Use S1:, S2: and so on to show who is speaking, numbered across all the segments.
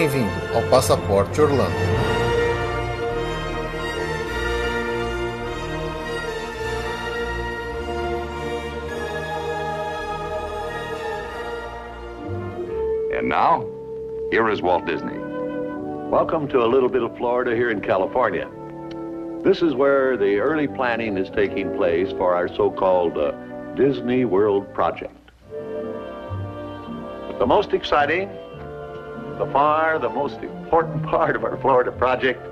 S1: Bem-vindo ao Passaporte Orlando.
S2: And now, here is Walt Disney.
S3: Welcome to a little bit of Florida here in California. This is where the early planning is taking place for our so-called uh, Disney World project. But the most exciting, the far the most important part of our Florida project,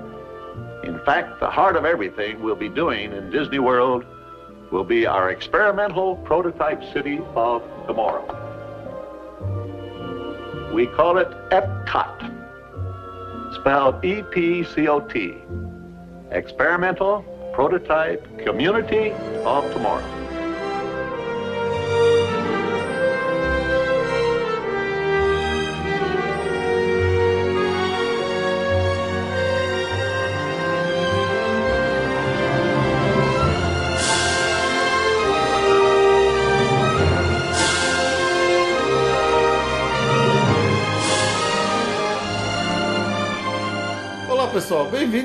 S3: in fact, the heart of everything we'll be doing in Disney World will be our experimental prototype city of tomorrow. We call it Epcot, spelled E-P-C-O-T. Experimental Prototype Community of Tomorrow.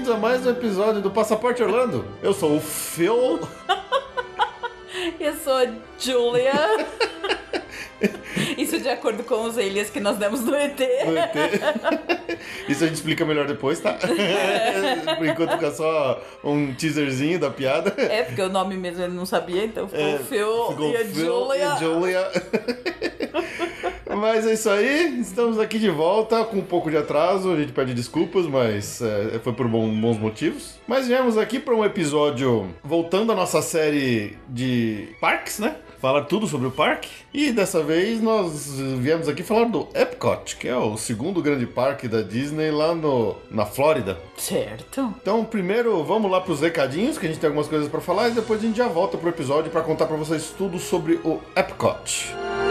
S1: Bem-vindos a mais um episódio do Passaporte Orlando. Eu sou o Phil.
S4: Eu sou a Julia. Isso de acordo com os alias que nós demos no ET.
S1: do ET. Isso a gente explica melhor depois, tá? Por enquanto fica só um teaserzinho da piada.
S4: É, porque o nome mesmo ele não sabia, então ficou
S1: É,
S4: o Phil
S1: ficou
S4: e a
S1: Phil
S4: Julia.
S1: e a Julia. Mas é isso aí, estamos aqui de volta com um pouco de atraso, a gente pede desculpas, mas é, foi por bom- bons motivos. Mas viemos aqui para um episódio voltando à nossa série de parques, né? Falar tudo sobre o parque. E dessa vez nós viemos aqui falar do Epcot, que é o segundo grande parque da Disney lá no, na Flórida.
S4: Certo.
S1: Então, primeiro, vamos lá pros recadinhos, que a gente tem algumas coisas pra falar, e depois a gente já volta pro episódio pra contar pra vocês tudo sobre o Epcot. Para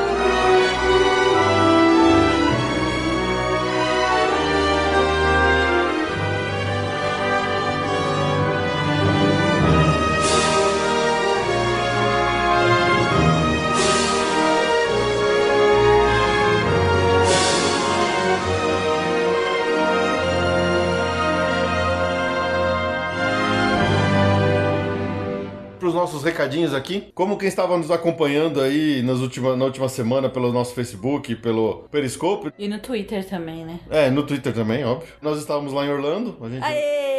S1: nossos recadinhos aqui, como quem estava nos acompanhando aí nas última, na última semana pelo nosso Facebook, pelo Periscope,
S4: E no Twitter também, né?
S1: é, no Twitter também, óbvio. Nós estávamos lá em Orlando, a gente,
S4: Aê!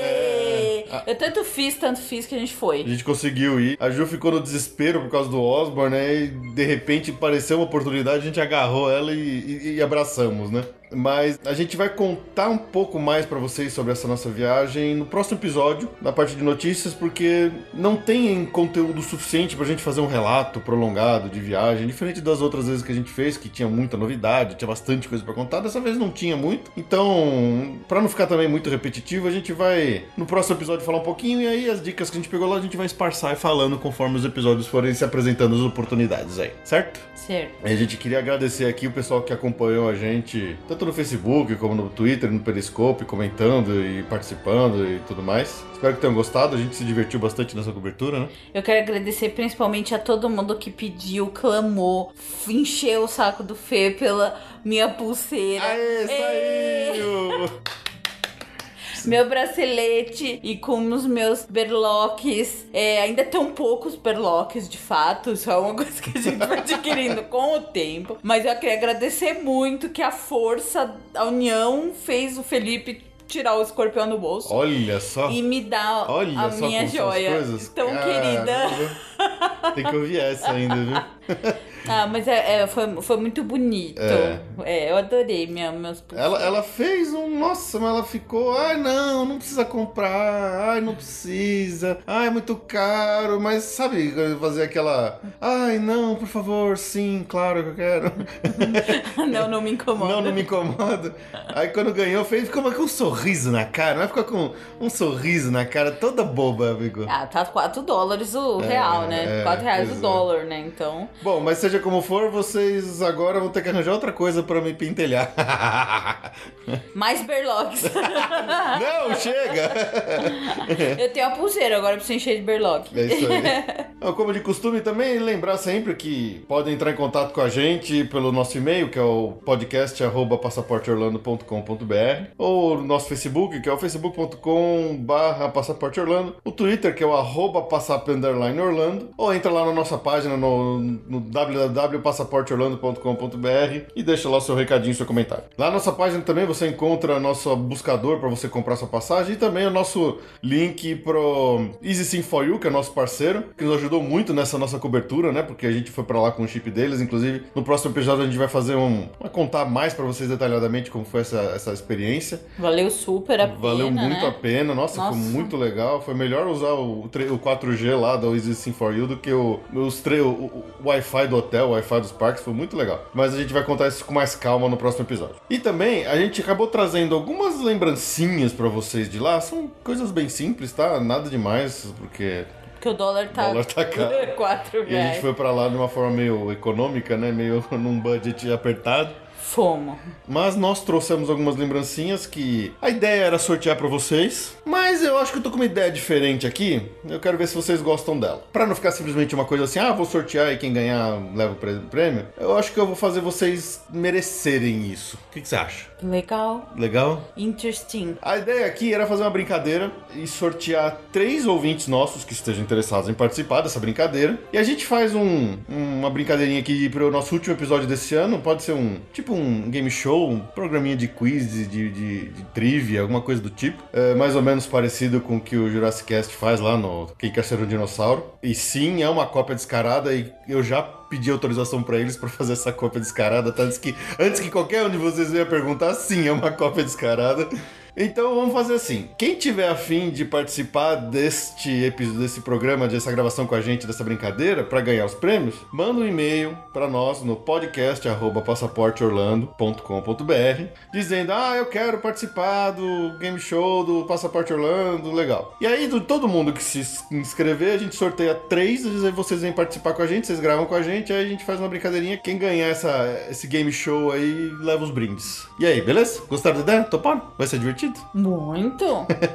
S1: É, a-
S4: Eu tanto fiz, tanto fiz que a gente
S1: a
S4: foi.
S1: gente conseguiu ir. A Ju ficou no desespero por causa do Osborne, né? E de repente apareceu uma oportunidade, a gente agarrou ela e, e- e abraçamos, né? Mas a gente vai contar um pouco mais pra vocês sobre essa nossa viagem no próximo episódio, na parte de notícias, porque não tem conteúdo suficiente pra gente fazer um relato prolongado de viagem, diferente das outras vezes que a gente fez, que tinha muita novidade, tinha bastante coisa pra contar. Dessa vez não tinha muito. Então, pra não ficar também muito repetitivo, a gente vai no próximo episódio falar um pouquinho e aí as dicas que a gente pegou lá a gente vai esparçar e falando conforme os episódios forem se apresentando as oportunidades aí, certo?
S4: Certo.
S1: A gente queria agradecer aqui o pessoal que acompanhou a gente, tanto no Facebook como no Twitter, no Periscope, comentando e participando e tudo mais. Espero que tenham gostado, a gente se divertiu bastante nessa cobertura, né?
S4: Eu quero agradecer principalmente a todo mundo que pediu, clamou, encheu o saco do Fê pela minha pulseira.
S1: Aê, saiu!
S4: meu bracelete e com os meus berloques. É, ainda tão poucos berloques, de fato. Isso é uma coisa que a gente vai adquirindo com o tempo. Mas eu queria agradecer muito que a força, a união fez o Felipe tirar o escorpião do bolso.
S1: Olha só!
S4: E me dar
S1: Olha
S4: a minha joia. Tão
S1: Caramba.
S4: querida.
S1: Tem que ouvir essa ainda, viu?
S4: Ah, mas é, é, foi, foi muito bonito.
S1: É.
S4: É, eu adorei minha, meus
S1: Ela, ela fez um. Nossa, mas ela ficou. Ai, não, não precisa comprar. Ai, não precisa. Ai, é muito caro. Mas sabe, fazer aquela. Ai, não, por favor, sim, claro que eu quero.
S4: Não, não me incomoda.
S1: Não, não me incomoda. Aí quando ganhou, fez, ficou com um sorriso na cara. Vai ficar com um sorriso na cara toda boba, amigo.
S4: Ah, tá 4 dólares o real, né?
S1: é,
S4: 4 reais
S1: pois
S4: o
S1: é.
S4: dólar, né? Então.
S1: Bom, mas se a Seja como for, vocês agora vão ter que arranjar outra coisa pra me pentelhar.
S4: Mais berlocks.
S1: Não, chega!
S4: Eu tenho a pulseira, agora eu preciso encher de berlock.
S1: É isso aí. Como de costume, também lembrar sempre que podem entrar em contato com a gente pelo nosso e-mail, que é o podcast.passaporteorlando.com.br, ou no nosso Facebook, que é o facebook.com.br passaporteorlando, o Twitter, que é o arroba passap_orlando, ou entra lá na nossa página no, no www.passaporteorlando.com.br e deixa lá o seu recadinho, seu comentário. Lá na nossa página também você encontra nosso buscador para você comprar sua passagem e também o nosso link pro Easy Sim For You, que é nosso parceiro, que nos ajudou muito nessa nossa cobertura, né? Porque a gente foi para lá com o chip deles. Inclusive, no próximo episódio a gente vai fazer um. Vai contar mais para vocês detalhadamente como foi essa, essa experiência.
S4: Valeu super a pena,
S1: Valeu muito
S4: né?
S1: a pena. Nossa,
S4: Nossa.
S1: foi muito legal. Foi melhor usar o, o 4G lá da Easy Sim For You do que o, os tre- o- o Wi-Fi do hotel, o Wi-Fi dos parques. Foi muito legal. Mas a gente vai contar isso com mais calma no próximo episódio. E também a gente acabou trazendo algumas lembrancinhas para vocês de lá. São coisas bem simples, tá? Nada demais, porque
S4: Porque o dólar tá,
S1: O dólar tá caro.
S4: 4
S1: E a gente foi pra lá de uma forma meio econômica, né? Meio num budget apertado.
S4: Fomos.
S1: Mas nós trouxemos algumas lembrancinhas que a ideia era sortear pra vocês. Mas eu acho que eu tô com uma ideia diferente aqui. Eu quero ver se vocês gostam dela. Pra não ficar simplesmente uma coisa assim, ah, vou sortear e quem ganhar leva o prêmio. Eu acho que eu vou fazer vocês merecerem isso. O que, que você acha?
S4: Legal.
S1: Legal?
S4: Interesting.
S1: A ideia aqui era fazer uma brincadeira e sortear três ouvintes nossos que estejam interessados em participar dessa brincadeira. E a gente faz um- uma brincadeirinha aqui para o nosso último episódio desse ano. Pode ser um tipo um game show, um programinha de quiz, de, de, de trivia, alguma coisa do tipo. É, mais ou menos parecido com o que o Jurassic Cast faz lá no Quem Quer Ser um Dinossauro. E sim, é uma cópia descarada e eu já pedi autorização para eles para fazer essa cópia descarada, tá? Antes que, antes que qualquer um de vocês venha perguntar, sim, é uma cópia descarada. Então vamos fazer assim. Quem tiver afim de participar deste episódio, desse programa, dessa gravação com a gente, dessa brincadeira, para ganhar os prêmios, manda um e-mail para nós no podcast@passaporteorlando.com.br dizendo: "Ah, eu quero participar do game show do Passaporte Orlando, legal". E aí, do todo mundo que se inscrever, a gente sorteia três, aí vocês vêm participar com a gente, vocês gravam com a gente, aí a gente faz uma brincadeirinha. Quem ganhar essa, esse game show aí leva os brindes. E aí, beleza? Gostaram da ideia? Toparam? Vai ser divertido?
S4: Muito.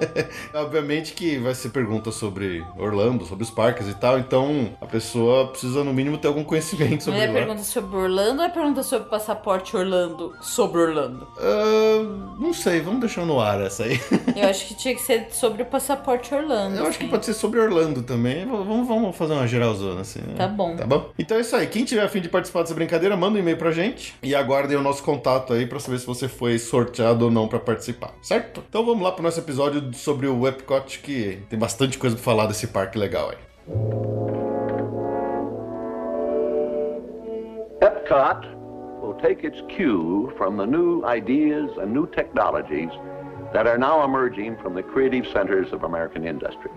S1: Obviamente que vai ser pergunta sobre Orlando, sobre os parques e tal, então a pessoa precisa no mínimo ter algum conhecimento
S4: Mas
S1: sobre
S4: é
S1: lá.
S4: pergunta sobre Orlando ou é pergunta sobre o passaporte Orlando? Sobre Orlando.
S1: Ah, não sei, vamos deixar no ar essa aí.
S4: Eu acho que tinha que ser sobre o passaporte Orlando.
S1: Eu acho que
S4: assim.
S1: pode ser sobre Orlando também. Vamos, vamos fazer uma geralzona assim. né?
S4: Tá bom.
S1: Tá bom? Então é isso aí. Quem tiver afim de participar dessa brincadeira, manda um e-mail pra gente e aguardem o nosso contato aí pra saber se você foi sorteado ou não pra participar, certo? Então vamos lá pro nosso episódio sobre o Epcot, que tem bastante coisa pra falar desse parque legal aí.
S3: Epcot will take its cue from the new ideas and new technologies that are now emerging from the creative centers of American industry.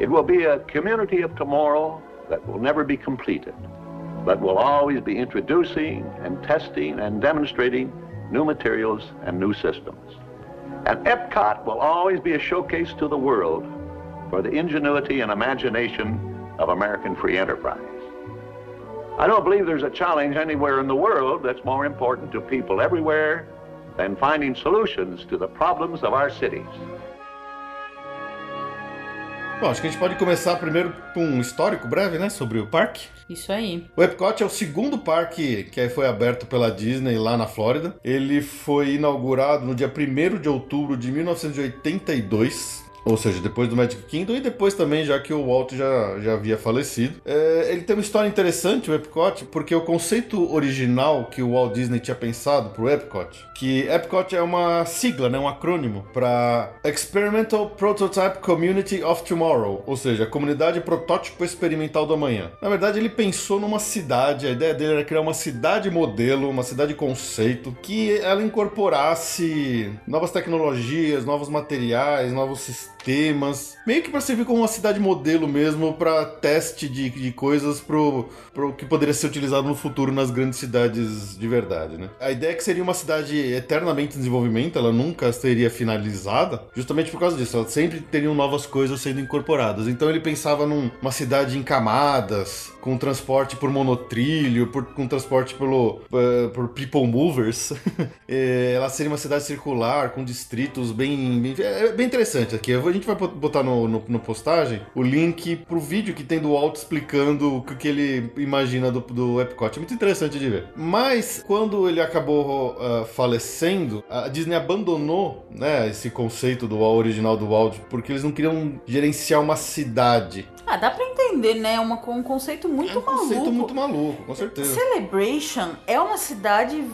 S3: It will be a community of tomorrow that will never be completed, but will always be introducing and testing and demonstrating new materials and new systems. And Epcot will always be a showcase to the world for the ingenuity and imagination of American free enterprise. I don't believe there's a challenge anywhere in the world that's more important to people everywhere than finding solutions to the problems of our cities.
S1: Bom, acho que a gente pode começar primeiro com um histórico breve, né, sobre o parque.
S4: Isso aí.
S1: O Epcot é o segundo parque que foi aberto pela Disney lá na Flórida. Ele foi inaugurado no dia 1 de outubro de 1982. Ou seja, depois do Magic Kingdom e depois também, já que o Walt já, já havia falecido. É, ele tem uma história interessante, o Epcot, porque o conceito original que o Walt Disney tinha pensado para o Epcot, que Epcot é uma sigla, né, um acrônimo para Experimental Prototype Community of Tomorrow, ou seja, Comunidade Protótipo Experimental do Amanhã. Na verdade, ele pensou numa cidade, a ideia dele era criar uma cidade modelo, uma cidade conceito, que ela incorporasse novas tecnologias, novos materiais, novos sistemas temas, meio que para servir como uma cidade modelo mesmo para teste de, de coisas pro, pro que poderia ser utilizado no futuro nas grandes cidades de verdade, né? A ideia é que seria uma cidade eternamente em desenvolvimento, ela nunca seria finalizada, justamente por causa disso, ela sempre teriam novas coisas sendo incorporadas. Então ele pensava numa cidade em camadas, com transporte por monotrilho, por, com transporte pelo, uh, por people movers. é, ela seria uma cidade circular, com distritos bem, bem, é bem interessante aqui. A gente vai botar no, no, no, postagem o link pro vídeo que tem do Walt explicando o que ele imagina do, do Epcot. É muito interessante de ver. Mas, quando ele acabou uh, falecendo, a Disney abandonou né, esse conceito do original do Walt, porque eles não queriam gerenciar uma cidade.
S4: Ah, dá pra entender, né? É uma, um conceito muito é um maluco. conceito
S1: muito maluco, com certeza.
S4: Celebration é uma cidade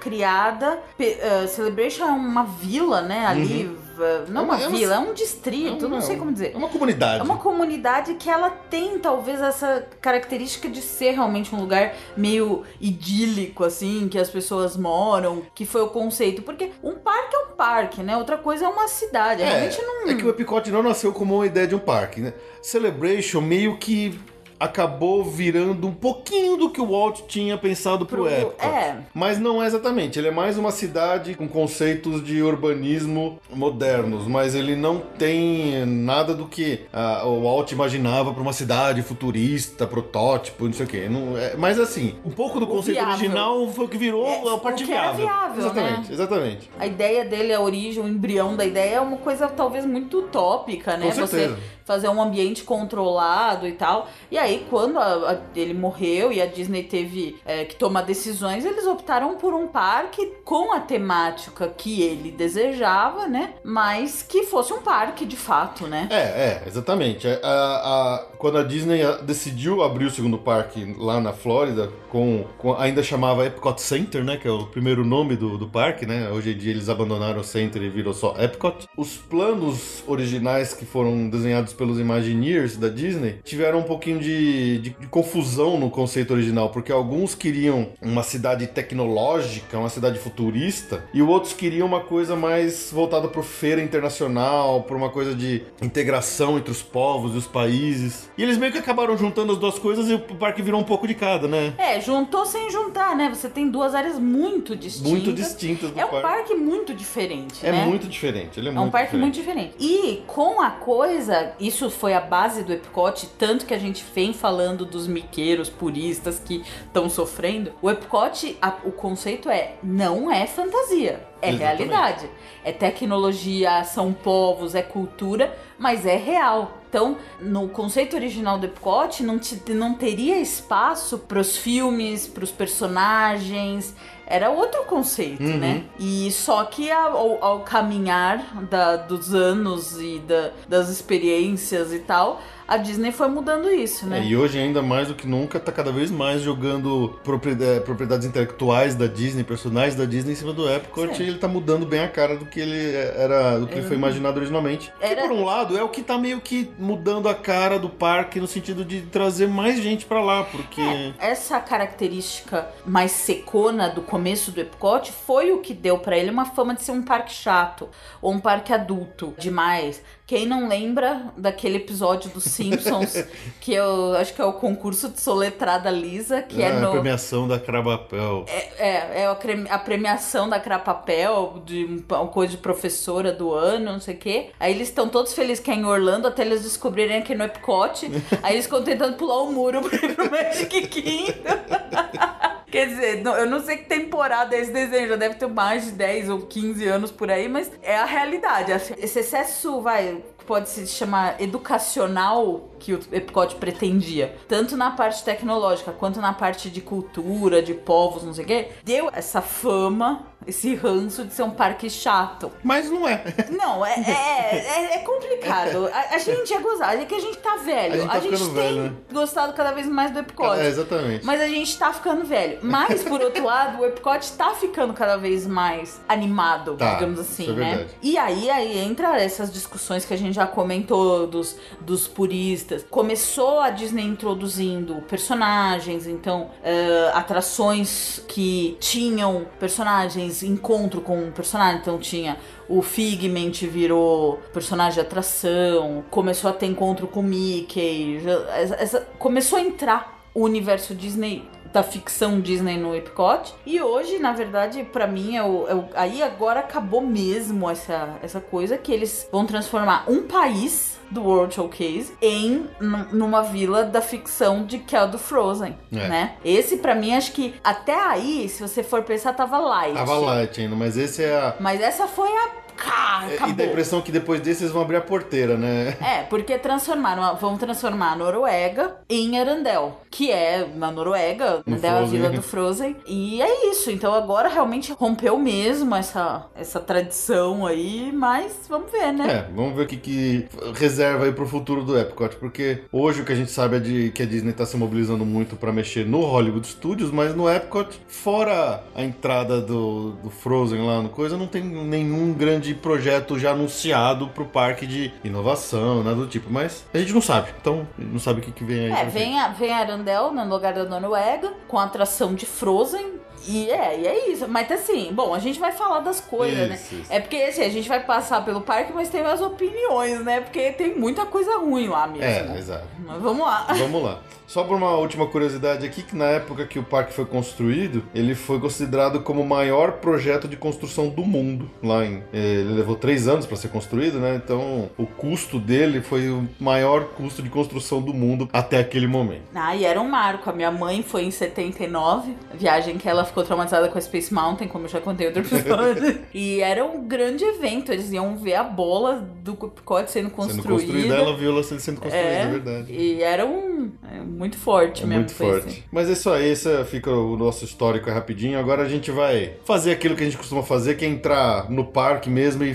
S4: criada... Uh, Celebration é uma vila, né? Ali... Uhum não é uma, é uma vila, é um distrito, é uma, não sei como dizer.
S1: É uma comunidade.
S4: É uma comunidade que ela tem talvez essa característica de ser realmente um lugar meio idílico, assim, que as pessoas moram, que foi o conceito. Porque um parque é um parque, né? Outra coisa é uma cidade.
S1: É,
S4: realmente não.
S1: É que o Epicote não nasceu como uma ideia de um parque, né? Celebration meio que acabou virando um pouquinho do que o Walt tinha pensado pro, pro Epcot. É. Mas não é exatamente. Ele é mais uma cidade com conceitos de urbanismo modernos, mas ele não tem nada do que uh, o Walt imaginava para uma cidade futurista, protótipo, não sei o quê. Não, é, mas assim, um pouco do o conceito viável. original foi o que virou é, a parte viável.
S4: viável.
S1: Exatamente,
S4: né?
S1: exatamente.
S4: A ideia dele, a origem, o embrião da ideia é uma coisa talvez muito utópica, né?
S1: Com certeza.
S4: Você fazer um ambiente controlado e tal. E aí, quando a, a, ele morreu e a Disney teve é, que tomar decisões, eles optaram por um parque com a temática que ele desejava, né? Mas que fosse um parque de fato, né?
S1: É, é, exatamente. A, a, quando a Disney decidiu abrir o segundo parque lá na Flórida, com, com, ainda chamava Epcot Center, né? Que é o primeiro nome do, do parque, né? Hoje em dia eles abandonaram o Center e virou só Epcot. Os planos originais que foram desenhados pelos Imagineers da Disney, tiveram um pouquinho de, de, de, confusão no conceito original, porque alguns queriam uma cidade tecnológica, uma cidade futurista, e outros queriam uma coisa mais voltada para feira internacional, para uma coisa de integração entre os povos e os países. E eles meio que acabaram juntando as duas coisas e o parque virou um pouco de cada, né?
S4: É, juntou sem juntar, né? Você tem duas áreas muito distintas.
S1: Muito distintas do
S4: É
S1: um parque,
S4: parque muito diferente,
S1: é
S4: né?
S1: muito diferente, ele é,
S4: é um parque
S1: diferente.
S4: muito diferente. E com a coisa, isso foi a base do Epcot, tanto que a gente vem falando dos miqueiros puristas que estão sofrendo. O Epcot, a, o conceito é não é fantasia, é
S1: Exatamente.
S4: realidade. É tecnologia, são povos, é cultura, mas é real. Então, no conceito original do Epcot, não, te, não teria espaço para os filmes, para os personagens, era outro conceito,
S1: Uhum.
S4: né? E só que ao, ao caminhar da- dos anos e da- das experiências e tal, a Disney foi mudando isso, né?
S1: É, e hoje, ainda mais do que nunca, tá cada vez mais jogando propriedade- propriedades intelectuais da Disney, personagens da Disney em cima do Epcot,
S4: Sim.
S1: e ele tá mudando bem a cara do que ele era, do que ele foi imaginado originalmente.
S4: Era-
S1: Que, por um lado, é o que tá meio que mudando a cara do parque no sentido de trazer mais gente pra lá, porque.
S4: Essa característica mais secona do começo do Epcot foi o que deu pra ele uma fama de ser um parque chato ou um parque adulto demais. Quem não lembra daquele episódio dos Simpsons que eu acho que é o concurso de soletrada lisa, que é
S1: a
S4: no
S1: premiação da Crabapel.
S4: É, é a, creme- a premiação da Crapapel, de um- uma coisa de professora do ano, não sei o quê. Aí eles estão todos felizes que é em Orlando, até eles descobrirem que é no Epcot. Aí eles ficam tentando pular o muro pra ir pro Magic Kingdom. Quer dizer, eu não sei que temporada é esse desenho, já deve ter mais de 10 ou 15 anos por aí, mas é a realidade. Esse excesso, vai, pode se chamar educacional que o Epcot pretendia, tanto na parte tecnológica quanto na parte de cultura, de povos, não sei o quê, deu essa fama, esse ranço de ser um parque chato.
S1: Mas não é.
S4: Não, é, é, é, é complicado. A, a gente é gozado, é que a gente tá velho.
S1: A gente tá ficando
S4: tem
S1: velho, né?
S4: gostado cada vez mais do Epcot.
S1: É, exatamente.
S4: Mas a gente tá ficando velho. Mas, por outro lado, o Epcot tá ficando cada vez mais animado,
S1: Tá,
S4: digamos assim,
S1: é
S4: né? E aí, aí entra essas discussões que a gente já comentou dos, dos puristas. Começou a Disney introduzindo personagens, então, eh, atrações que tinham personagens mais encontro com o personagem. Então tinha o Figment virou personagem de atração, começou a ter encontro com o Mickey, já- essa- começou a entrar o universo Disney da ficção Disney no Epcot. E hoje, na verdade, pra mim, é é aí agora acabou mesmo essa, essa coisa que eles vão transformar um país do World Showcase em num- numa vila da ficção de que é do Frozen,
S1: É.
S4: né? Esse pra mim acho que até aí, se você for pensar, tava light.
S1: Tava light ainda, mas esse é a.
S4: Mas essa foi a Cá,
S1: E
S4: acabou.
S1: dá a impressão que depois desse eles vão abrir a porteira, né?
S4: É, porque transformaram, vão transformar a Noruega em Arandel, que é na Noruega,
S1: No
S4: Arandel é a vila do Frozen. E é isso, então agora realmente rompeu mesmo essa, essa tradição aí, mas vamos ver, né?
S1: É, vamos ver o que, que reserva aí pro futuro do Epcot, porque hoje o que a gente sabe é de que a Disney tá se mobilizando muito pra mexer no Hollywood Studios, mas no Epcot, fora a entrada do, do Frozen lá no coisa, não tem nenhum grande projeto já anunciado pro parque de inovação, nada do tipo, mas a gente não sabe, então não sabe o que, que vem aí.
S4: É, vem, a, vem a Arandel no lugar da Noruega, com a atração de Frozen. E é, e é isso. Mas assim, bom, a gente vai falar das coisas, né?
S1: Isso, isso.
S4: É porque assim, a gente vai passar pelo parque, mas tem as opiniões, né? Porque tem muita coisa ruim lá mesmo.
S1: É, exato.
S4: Mas vamos lá.
S1: Vamos lá. Só por uma última curiosidade aqui, que na época que o parque foi construído, ele foi considerado como o maior projeto de construção do mundo. Lá em, eh, ele levou três anos para ser construído, né? Então o custo dele foi o maior custo de construção do mundo até aquele momento.
S4: Ah, e era um marco. A minha mãe foi em 79, viagem que ela ficou traumatizada com a Space Mountain, como eu já contei outro episódio. e era um grande evento. Eles iam ver a bola do Epcot sendo
S1: Sendo
S4: construída.
S1: construída, ela viu ela sendo construída, é,
S4: É,
S1: verdade.
S4: E era um. é muito forte
S1: É
S4: mesmo.
S1: muito
S4: foi
S1: forte.
S4: assim.
S1: Mas é isso aí, esse fica o nosso histórico rapidinho. Agora a gente vai fazer aquilo que a gente costuma fazer, que é entrar no parque mesmo e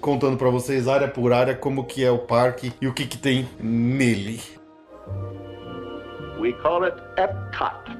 S1: contando pra vocês área por área como que é o parque e o que que tem nele.
S3: We call it Epcot,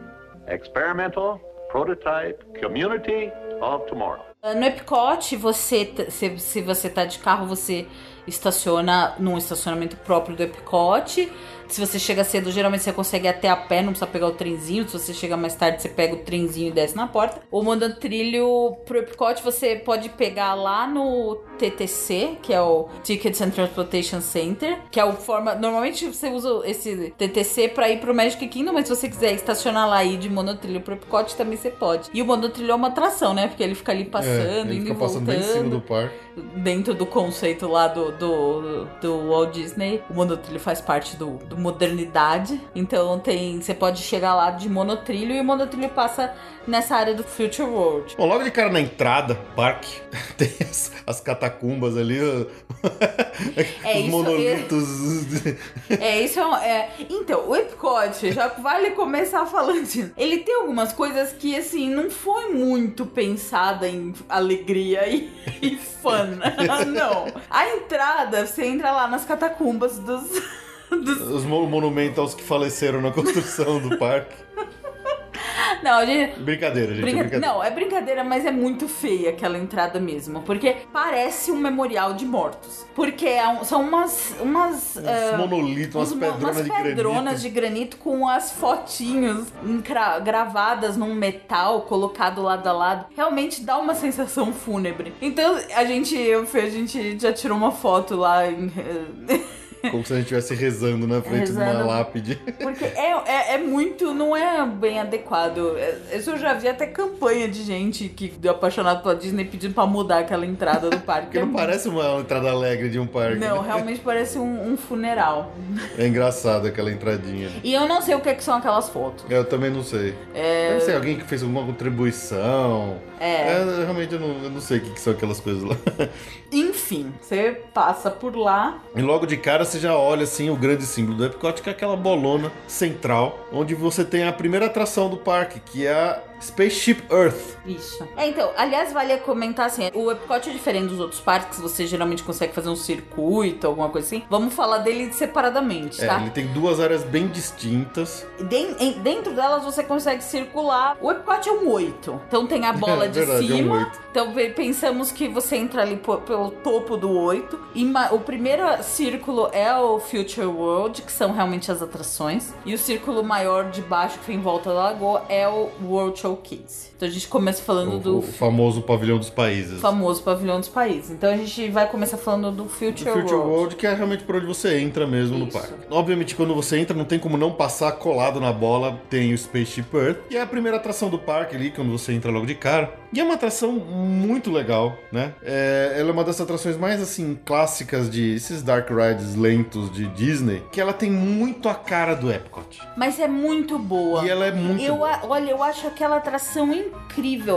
S3: Experimental Prototype Community of Tomorrow.
S4: No Epcot, você, se, se você tá de carro, você estaciona num estacionamento próprio do Epcot. Se você chega cedo, geralmente você consegue ir até a pé, não precisa pegar o trenzinho. Se você chega mais tarde, você pega o trenzinho e desce na porta. Ou mandando trilho pro Epcot, você pode pegar lá no TTC, que é o Tickets and Transportation Center, que é o forma. Normalmente você usa esse TTC pra ir pro Magic Kingdom, mas se você quiser estacionar lá e ir de monotrilho pro Epcot, também você pode. E o monotrilho é uma atração, né? Porque ele fica ali passando,
S1: É,
S4: indo e voltando
S1: bem em cima do parque.
S4: dentro do conceito lá do, do, do Walt Disney, o monotrilho faz parte do, do modernidade. Então tem. Você pode chegar lá de monotrilho e o monotrilho passa nessa área do Future World.
S1: Bom, logo de cara na entrada, parque, tem as, as catacumbas ali.
S4: É
S1: os
S4: isso,
S1: monolitos.
S4: É, isso é, é. Então, o Epcot, já vale começar falando disso. Ele tem algumas coisas que, assim, não foi muito pensada em alegria e, e fun. não. A entrada, você entra lá nas catacumbas dos. Dos
S1: Os mo- monumentos aos que faleceram na construção do parque.
S4: não, gente.
S1: Brincadeira, gente. é
S4: Brinca-
S1: brincadeira.
S4: Não, é brincadeira, mas é muito feia aquela entrada mesmo. Porque parece um memorial de mortos. Porque é um- são umas. umas ah,
S1: monolitos, umas
S4: uns mo-
S1: pedronas de
S4: pedronas
S1: granito.
S4: de granito com as fotinhos gravadas num metal colocado lado a lado. Realmente dá uma sensação fúnebre. Então a gente, eu, a gente já tirou uma foto lá em.
S1: Como se a gente estivesse rezando na frente de uma
S4: Rezando.
S1: lápide.
S4: Porque é, é, é muito, não é bem adequado. É- Isso eu já vi até campanha de gente que deu apaixonado pela Disney pedindo pra mudar aquela entrada do parque.
S1: Porque não parece uma entrada alegre de um parque.
S4: Não,
S1: né?
S4: realmente parece um, um funeral.
S1: É engraçado aquela entradinha.
S4: E eu não sei o que, é que são aquelas fotos.
S1: Eu também não sei. Deve ser alguém que fez alguma contribuição.
S4: É.
S1: realmente eu não, eu não sei o que, que são aquelas coisas lá.
S4: Enfim, você passa por lá.
S1: E logo de cara você já olha assim o grande símbolo do Epcot, que é aquela bolona central, onde você tem a primeira atração do parque, que é a Spaceship Earth.
S4: Isso. É, então, aliás, vale comentar assim: o Epcot é diferente dos outros parques, você geralmente consegue fazer um circuito, alguma coisa assim. Vamos falar dele separadamente,
S1: É,
S4: tá?
S1: ele tem duas áreas bem distintas.
S4: Den- dentro delas você consegue circular. O Epcot é um 8. Então tem a bola
S1: É
S4: de
S1: verdade, é um
S4: cima. então pensamos que você entra ali pelo topo do 8. E o primeiro círculo é o Future World, que são realmente as atrações. E o círculo maior de baixo, que fica em volta da lagoa, é o World Showcase. Então a gente começa falando
S1: O,
S4: do
S1: o famoso pavilhão dos países.
S4: famoso pavilhão dos países. Então a gente vai começar falando do Future,
S1: O Future
S4: World.
S1: World, que é realmente por onde você entra mesmo no
S4: Isso.
S1: parque. Obviamente, quando você entra, não tem como não passar colado na bola, tem o Spaceship Earth, que é a primeira atração do parque ali, quando você entra logo de cara. E é uma atração muito legal, né? É, ela é uma das atrações mais, assim, clássicas de esses dark rides lentos de Disney, que ela tem muito a cara do Epcot.
S4: Mas é muito boa.
S1: E ela é muito
S4: Eu,
S1: boa.
S4: olha, eu acho aquela atração incrível.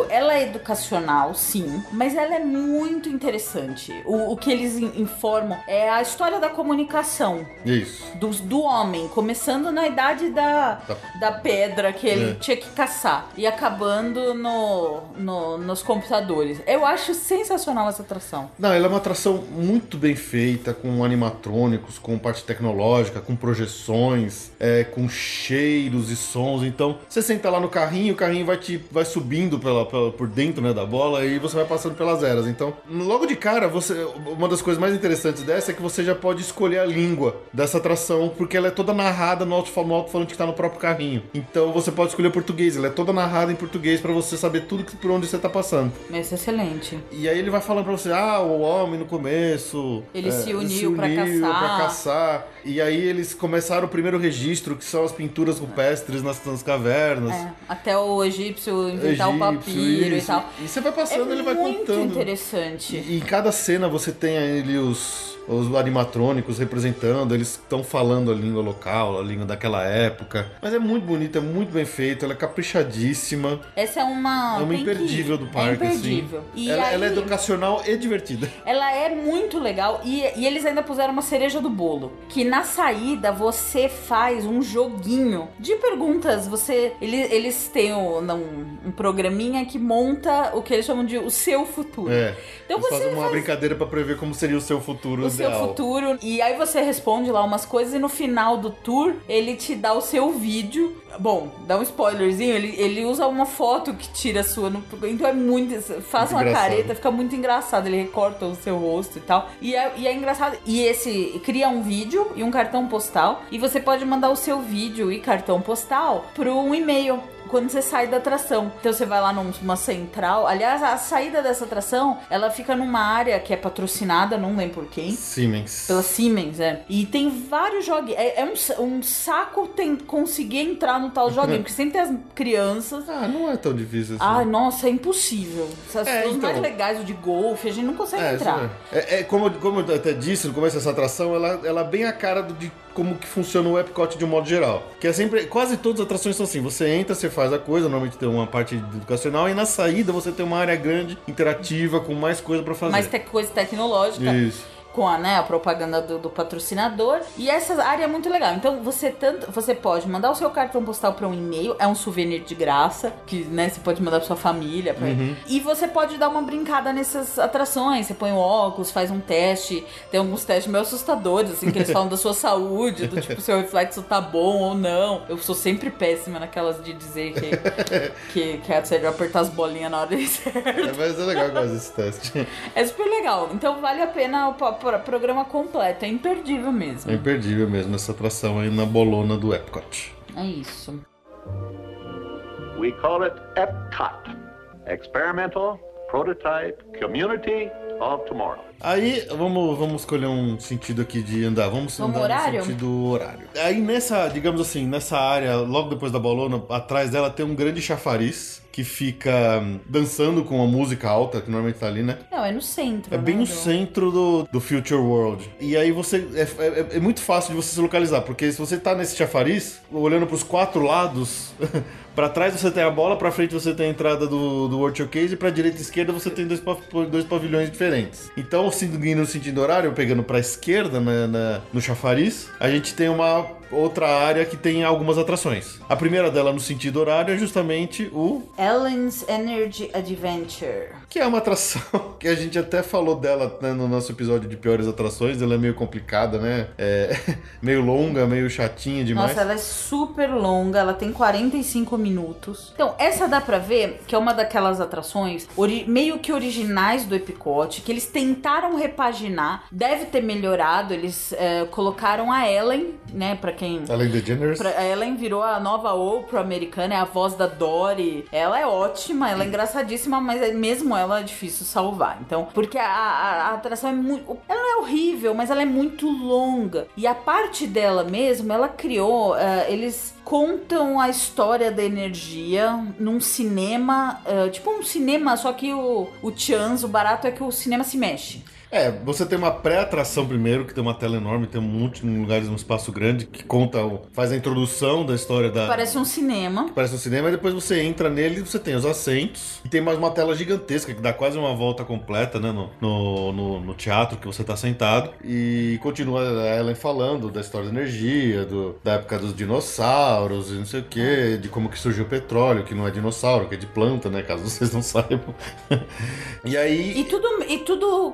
S4: Ela é educacional, sim, mas ela é muito interessante. O, o que eles in- informam é a história da comunicação
S1: Isso.
S4: do, do homem, começando na idade da,
S1: Tá.
S4: da pedra que ele
S1: É.
S4: tinha que caçar e acabando no, no- nos computadores. Eu acho sensacional essa atração.
S1: Não, ela é uma atração muito bem feita, com animatrônicos, com parte tecnológica, com projeções, é, com cheiros e sons. Então, você senta lá no carrinho, o carrinho vai te vai subindo pela, pela- por dentro né, da bola e você vai passando pelas eras. Então, logo de cara, você uma das coisas mais interessantes dessa é que você já pode escolher a língua dessa atração, porque ela é toda narrada no alto- alto-falante que está no próprio carrinho. Então, você pode escolher português, ela é toda narrada em português para você saber tudo que, por onde você tá passando.
S4: Mas é excelente.
S1: E aí ele vai falando pra você, ah, o homem no começo. é,
S4: Ele se uniu pra caçar.
S1: pra caçar. E aí eles começaram o primeiro registro, que são as pinturas rupestres nas, nas cavernas.
S4: É, até o egípcio inventar o
S1: Egípcio,
S4: papiro e
S1: isso.
S4: tal.
S1: E você vai passando,
S4: é
S1: ele vai
S4: muito
S1: contando.
S4: interessante.
S1: E em cada cena você tem ali os, os animatrônicos representando, eles estão falando a língua local, a língua daquela época. Mas é muito bonito, é muito bem feito, ela é caprichadíssima.
S4: Essa é uma.
S1: É uma
S4: que
S1: imperdível do parque,
S4: É imperdível.
S1: assim.
S4: E
S1: ela,
S4: aí,
S1: ela é educacional e divertida.
S4: ela é muito legal. E, e eles ainda puseram uma cereja do bolo. Que na saída você faz um joguinho de perguntas. Você. Eles, eles têm um, um, um programinha que monta o que eles chamam de o seu futuro.
S1: É.
S4: Então
S1: Eles
S4: você
S1: fazem uma
S4: faz
S1: brincadeira pra prever como seria o seu futuro
S4: o seu futuro. E aí você responde lá umas coisas e no final do tour ele te dá o seu vídeo. Bom, dá um spoilerzinho, ele, ele usa uma foto que tira a sua. No, então é muito. Faz
S1: Muito
S4: uma
S1: engraçado.
S4: careta, fica muito engraçado. Ele recorta o seu rosto e tal. E é, e é engraçado. E esse cria um vídeo e um cartão postal. E você pode mandar o seu vídeo e cartão postal para um e-mail quando você sai da atração. Então você vai lá numa central. Aliás, a saída dessa atração, ela fica numa área que é patrocinada, não lembro por quem.
S1: Siemens.
S4: Pela Siemens, é. E tem vários joguinhos. É, é um, um saco tem, conseguir entrar no tal joguinho, porque sempre tem as crianças.
S1: Ah, não é tão difícil assim.
S4: Ai, nossa, é impossível. As
S1: É,
S4: os
S1: então.
S4: mais legais, o de golfe, a gente não consegue
S1: É,
S4: entrar.
S1: é. É, é como, como eu até disse no começo dessa atração, ela, ela é bem a cara do- de como que funciona o Epcot de um modo geral. Que é sempre, quase todas as atrações são assim, você entra, você faz a coisa, normalmente tem uma parte educacional, e na saída você tem uma área grande, interativa, com mais coisa pra fazer.
S4: Mais te- coisa tecnológica.
S1: Isso.
S4: Com a, né, a propaganda do, do patrocinador. E essa área é muito legal. Então você tanto você pode mandar o seu cartão postal para um e-mail, é um souvenir de graça, que né, você pode mandar pra sua família. pra- E você pode dar uma brincada nessas atrações. Você põe o óculos, faz um teste. Tem alguns testes meio assustadores, assim, que eles falam da sua saúde, do tipo, seu reflexo tá bom ou não. Eu sou sempre péssima naquelas de dizer que, que, que é sério apertar as bolinhas na hora de certo.
S1: É, mas é legal fazer esse teste.
S4: É super legal. Então vale a pena o pa- pra- programa completo. É imperdível mesmo.
S1: É imperdível mesmo essa atração aí na bolona do Epcot.
S4: É isso.
S3: We call it EPCOT Experimental Prototype Community of Tomorrow.
S1: Aí, vamos, vamos escolher um sentido aqui de andar. Vamos,
S4: Vamos
S1: andar
S4: horário?
S1: no sentido horário. Aí nessa, digamos assim, nessa área, logo depois da bolona, atrás dela tem um grande chafariz que fica hum, dançando com a música alta, que normalmente tá ali, né?
S4: Não, é no centro.
S1: É bem
S4: né,
S1: no
S4: do-
S1: centro do, do Future World. E aí você. É, é- é muito fácil de você se localizar, porque se você tá nesse chafariz, olhando pros quatro lados, pra trás você tem a bola, pra frente você tem a entrada do, do World Showcase, e pra direita e esquerda você tem dois, dois pavilhões diferentes. Então, seguindo no sentido horário, pegando pra esquerda na- na- no chafariz, a gente tem uma outra área que tem algumas atrações. A primeira dela no sentido horário é justamente o
S4: Ellen's Energy Adventure.
S1: Que é uma atração que a gente até falou dela né, no nosso episódio de piores atrações. Ela é meio complicada, né? É meio longa, meio chatinha demais.
S4: Nossa, ela é super longa, ela tem 45 minutos. Então, essa dá pra ver que é uma daquelas atrações meio que originais do Epicote, que eles tentaram tentaram repaginar, deve ter melhorado. Eles é, colocaram a Ellen, né? Pra quem.
S1: Ellen DeGeneres.
S4: Pra, a Ellen virou a nova Oprah americana, é a voz da Dory. Ela é ótima, ela é engraçadíssima, mas é- mesmo ela é difícil salvar. Então, porque a, a- a atração é muito. Ela não é horrível, mas ela é muito longa. E a parte dela mesmo, ela criou. eh, eles contam a história da energia num cinema. eh, tipo um cinema, só que o, o chance, o barato é que o cinema se mexe.
S1: É, você tem uma pré-atração primeiro, que tem uma tela enorme, tem um monte de lugares, um espaço grande, que conta, faz a introdução da história da.
S4: Parece um cinema.
S1: Parece um cinema, e depois você entra nele e você tem os assentos. E tem mais uma tela gigantesca, que dá quase uma volta completa, né? No, no, no- no teatro que você tá sentado. E continua a Ellen falando da história da energia, do, da época dos dinossauros e não sei o que, de como que surgiu o petróleo, que não é dinossauro, que é de planta, né? Caso vocês não saibam. e aí.
S4: E tudo, e tudo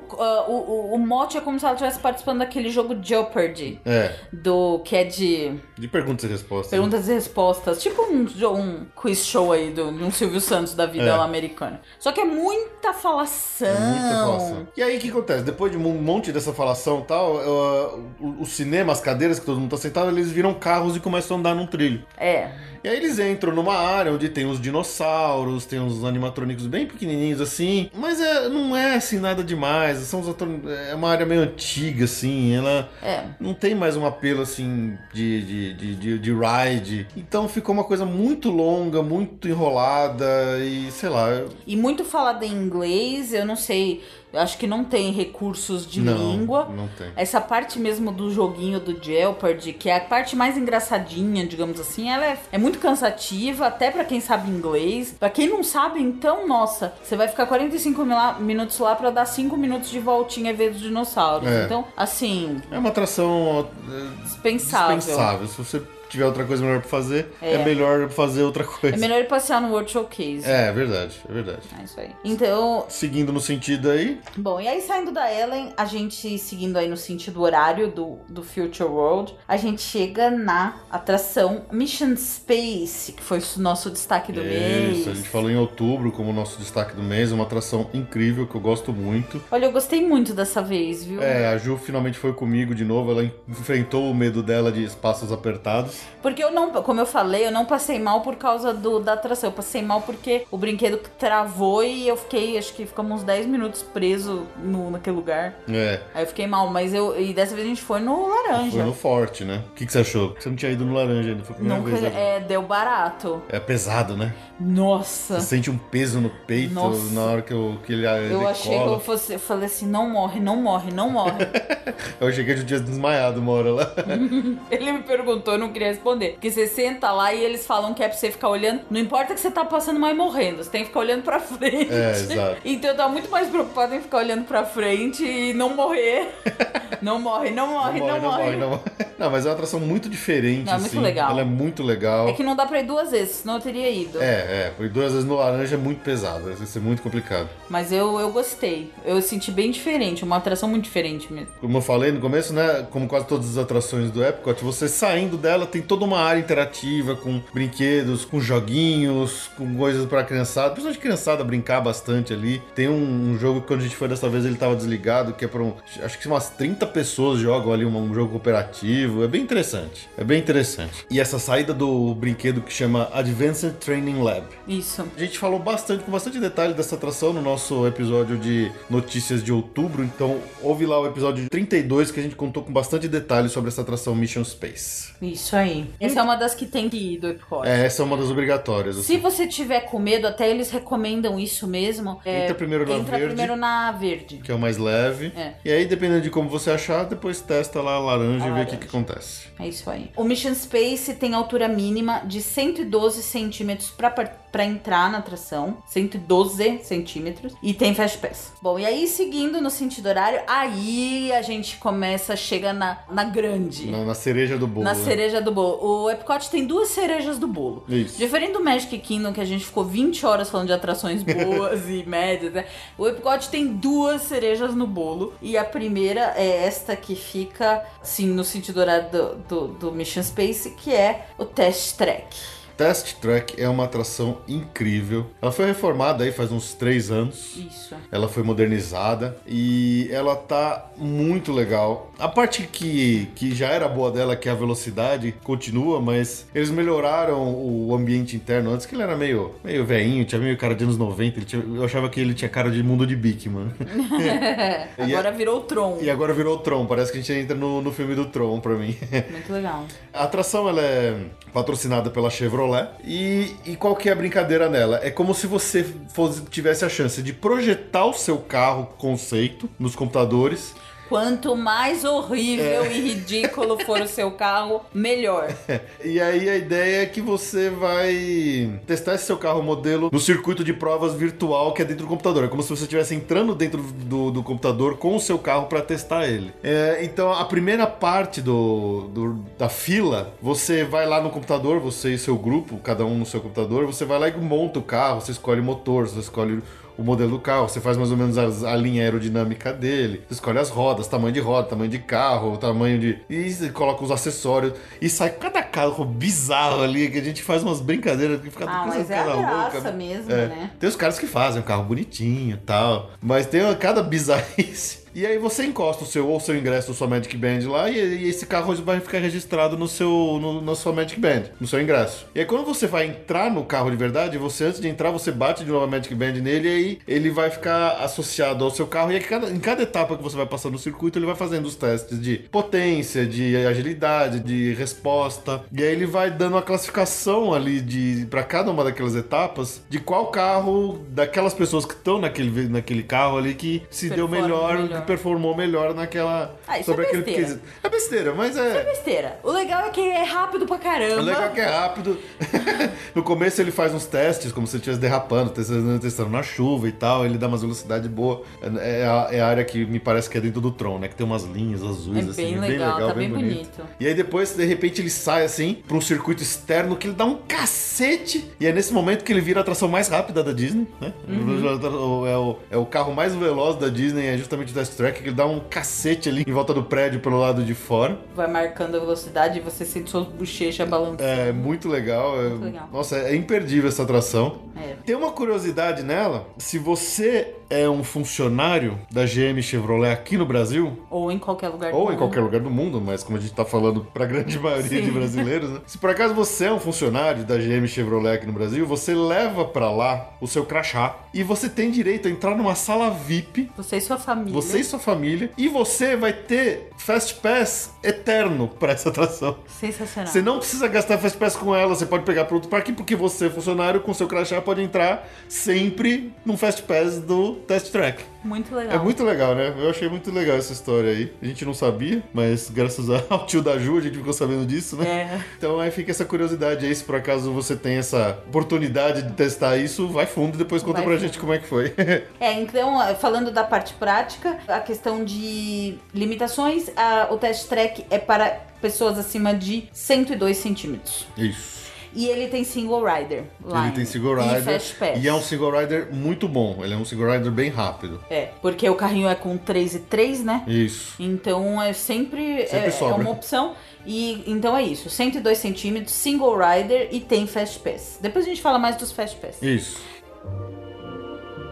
S4: o, o, o mote é como se ela estivesse participando daquele jogo Jeopardy,
S1: É,
S4: do que é de
S1: de perguntas e respostas.
S4: perguntas e respostas, tipo um, um quiz show aí do, de um Silvio Santos da vida
S1: É.
S4: americana. Só que é muita falação.
S1: É muita falação. E aí o que acontece? Depois de um monte dessa falação e tal, uh, o, o cinema, as cadeiras que todo mundo tá sentado, eles viram carros e começam a andar num trilho.
S4: É.
S1: E aí eles entram numa área onde tem os dinossauros, tem uns animatrônicos bem pequenininhos assim, mas é, não é assim nada demais. São os atro- é uma área meio antiga assim, ela
S4: É.
S1: não tem mais um apelo assim de, de, de, de, de ride. Então ficou uma coisa muito longa, muito enrolada e sei lá.
S4: E muito falada em inglês, eu não sei, eu acho que não tem recursos de
S1: não,
S4: língua.
S1: Não tem.
S4: Essa parte mesmo do joguinho do Jeopardy, que é a parte mais engraçadinha, digamos assim, ela é, é muito cansativa, até pra quem sabe inglês. Pra quem não sabe, então, nossa, você vai ficar 45 mila- minutos lá pra dar 5 minutos de voltinha e ver os dinossauros.
S1: É.
S4: Então, assim,
S1: É uma atração é,
S4: dispensável.
S1: dispensável. Se você tiver outra coisa melhor pra fazer, é,
S4: É.
S1: melhor fazer outra coisa.
S4: É melhor ir passear no World Showcase.
S1: É, é verdade, é verdade.
S4: É isso aí. Então,
S1: Seguindo no sentido aí,
S4: Bom, e aí saindo da Ellen, a gente seguindo aí no sentido horário do, do Future World, a gente chega na atração Mission Space, que foi o nosso destaque do mês.
S1: isso, a gente falou em outubro como nosso destaque do mês, uma atração incrível que eu gosto muito.
S4: Olha, eu gostei muito dessa vez, viu?
S1: É, a Ju finalmente foi comigo de novo, ela enfrentou o medo dela de espaços apertados.
S4: Porque eu não, como eu falei, eu não passei mal por causa do, da atração. Eu passei mal porque o brinquedo travou e eu fiquei, acho que ficamos uns 10 minutos preso no, naquele lugar.
S1: É,
S4: Aí eu fiquei mal, mas eu. E dessa vez a gente foi no laranja.
S1: foi no forte, né? O que, que você achou? Você não tinha ido no laranja ainda, foi a primeira
S4: Nunca,
S1: vez.
S4: é, deu barato.
S1: É pesado, né?
S4: Nossa.
S1: Você sente um peso no peito
S4: Nossa.
S1: na hora que, eu, que ele, ele
S4: Eu achei que
S1: cola.
S4: eu fosse. Eu falei assim: não morre, não morre, não morre.
S1: Eu achei que a gente tinha desmaiado uma hora lá.
S4: Ele me perguntou, eu não queria responder. Porque você senta lá e eles falam que é pra você ficar olhando. Não importa que você tá passando mal e morrendo, você tem que ficar olhando pra frente.
S1: É, exato.
S4: Então eu tava muito mais preocupada em ficar olhando pra frente e não morrer. não morre, não morre, não, morre.
S1: não morre. Não, mas é uma atração muito diferente,
S4: Não, é muito
S1: assim.
S4: legal.
S1: Ela é muito legal.
S4: É que não dá pra ir duas vezes, senão eu teria ido.
S1: É, é. Foi duas vezes no laranja é muito pesado. Vai ser muito complicado.
S4: Mas eu, eu gostei. Eu senti bem diferente, uma atração muito diferente mesmo.
S1: Como eu falei no começo, né? Como quase todas as atrações do Epcot, você saindo dela tem toda uma área interativa com brinquedos, com joguinhos, com coisas pra criançada. Principalmente criançada brincar bastante ali. Tem um, um jogo que quando a gente foi dessa vez ele tava desligado, que é pra um. Acho que umas 30 pessoas jogam ali um, um jogo cooperativo. É bem interessante. É bem interessante. E essa saída do brinquedo que chama Advanced Training Lab.
S4: Isso.
S1: A gente falou bastante, com bastante detalhe dessa atração no nosso episódio de notícias de outubro, então ouve lá o episódio 32 que a gente contou com bastante detalhe sobre essa atração Mission Space.
S4: Isso aí. Essa é uma das que tem que ir do Epcot.
S1: É, essa é uma das obrigatórias.
S4: Se
S1: assim.
S4: você tiver com medo, até eles recomendam isso mesmo. É,
S1: Entra primeiro na
S4: entra
S1: verde.
S4: primeiro na verde.
S1: Que é o mais leve.
S4: É.
S1: E aí, dependendo de como você achar, depois testa lá a laranja
S4: A
S1: e vê o que, que acontece.
S4: É isso aí. O Mission Space tem altura mínima de 112 centímetros pra, par- pra entrar na atração. 112 centímetros. E tem Fast Pass. Bom, e aí seguindo no sentido horário, aí a gente começa, chega na, na grande.
S1: Na, na cereja do bolo.
S4: Na
S1: né?
S4: cereja do O Epcot tem duas cerejas do bolo.
S1: Isso.
S4: Diferente do Magic Kingdom, que a gente ficou 20 horas falando de atrações boas e médias, né? O Epcot tem duas cerejas no bolo. E a primeira é esta que fica, assim, no sentido horário do, do, do Mission Space, que é o Test Track.
S1: Test Track é uma atração incrível. Ela foi reformada aí faz uns três anos.
S4: Isso.
S1: Ela foi modernizada e ela tá muito legal. A parte que, que já era boa dela, que é a velocidade, continua, mas eles melhoraram o ambiente interno. Antes que ele era meio, meio veinho, tinha meio cara de anos 90. ele tinha- eu achava que ele tinha cara de mundo de Bic, mano.
S4: Agora virou o Tron.
S1: E agora virou o Tron, parece que a gente entra no, no filme do Tron pra mim.
S4: Muito legal.
S1: A atração ela é patrocinada pela Chevrolet e, e qual que é a brincadeira nela? É como se você fosse, tivesse a chance de projetar o seu carro conceito nos computadores
S4: Quanto mais horrível
S1: É.
S4: e ridículo for o seu carro, melhor.
S1: e aí a ideia é que você vai testar esse seu carro modelo no circuito de provas virtual que é dentro do computador. É como se você estivesse entrando dentro do, do computador com o seu carro para testar ele. É, então a primeira parte do, do- da fila, você vai lá no computador, você e seu grupo, cada um no seu computador, você vai lá e monta o carro, você escolhe motor, você escolhe o modelo do carro, você faz mais ou menos as- a, linha aerodinâmica dele, você escolhe as rodas, tamanho de roda, tamanho de carro, tamanho de. E você coloca os acessórios. E sai cada carro bizarro ali, que a gente faz umas brincadeiras que fica
S4: Ah, mas é a graça
S1: louca.
S4: mesmo,
S1: É.
S4: né?
S1: Tem os caras que fazem um carro bonitinho e tal. Mas tem cada bizarrice. E aí você encosta o seu ou seu ingresso ou sua Magic Band lá e, e esse carro vai ficar registrado no seu no, na sua Magic Band, no seu ingresso. E aí quando você vai entrar no carro de verdade, você antes de entrar você bate de novo a Magic Band nele e aí ele vai ficar associado ao seu carro e aí cada, em cada etapa que você vai passando no circuito ele vai fazendo os testes de potência, de agilidade, de resposta. E aí ele vai dando a classificação ali de para cada uma daquelas etapas de qual carro daquelas pessoas que estão naquele, naquele carro ali que se deu
S4: Performa
S1: melhor,
S4: melhor.
S1: Performou melhor naquela
S4: Ah, isso é
S1: aquele
S4: besteira.
S1: quesito. É besteira, mas é
S4: Besteira. O legal é que é rápido pra caramba.
S1: o legal é que é rápido. no começo ele faz uns testes, como se ele estivesse derrapando, testando, testando na chuva e tal. Ele dá umas velocidade boa. É é a, é a área que me parece que é dentro do Tron, né? Que tem umas linhas azuis,
S4: É
S1: assim.
S4: bem legal, tá bem bonito.
S1: E aí depois, de repente, ele sai assim pra um circuito externo que ele dá um cacete. E é nesse momento que ele vira a atração mais rápida da Disney, né?
S4: Uhum.
S1: É, o, é o carro mais veloz da Disney, é justamente o Track, que ele dá um cacete ali em volta do prédio pelo lado de fora.
S4: Vai marcando a velocidade e você sente suas bochechas balançando.
S1: É muito legal. é-
S4: Muito legal.
S1: Nossa, é imperdível essa atração.
S4: É.
S1: Tem uma curiosidade nela. Se você é um funcionário da GM Chevrolet aqui no Brasil,
S4: Ou em qualquer lugar do
S1: ou em
S4: mundo.
S1: qualquer lugar do mundo, mas como a gente tá falando pra grande maioria
S4: Sim.
S1: de brasileiros, né? Se por acaso você é um funcionário da GM Chevrolet aqui no Brasil, você leva pra lá o seu crachá e você tem direito a entrar numa sala VIP
S4: Você e sua família.
S1: você e sua família, e você vai ter Fast Pass eterno pra essa atração.
S4: Sensacional.
S1: Você não precisa gastar Fast Pass com ela, você pode pegar para outro parque, porque você, funcionário, com seu crachá, pode entrar sempre num Fast Pass do Test Track.
S4: Muito legal.
S1: É muito legal, né? Eu achei muito legal essa história aí. A gente não sabia, mas graças ao tio da Ju, a gente ficou sabendo disso, né?
S4: É.
S1: Então aí fica essa curiosidade aí, se por acaso você tem essa oportunidade de testar isso, vai fundo e depois conta
S4: Vai
S1: pra
S4: fundo.
S1: gente como é que foi.
S4: É, então, falando da parte prática, a questão de limitações, a- o test track é para pessoas acima de 102 centímetros.
S1: isso.
S4: E ele tem single rider. Line,
S1: Ele tem single
S4: E
S1: rider.
S4: fast pass.
S1: E é um single rider muito bom. Ele é um single rider bem rápido.
S4: É, porque o carrinho é com 3 e 3, né?
S1: Isso.
S4: Então é sempre,
S1: Sempre
S4: é, é uma opção. E então é isso, 102 centímetros, single rider e tem fast pass. Depois a gente fala mais dos fast pass.
S1: Isso.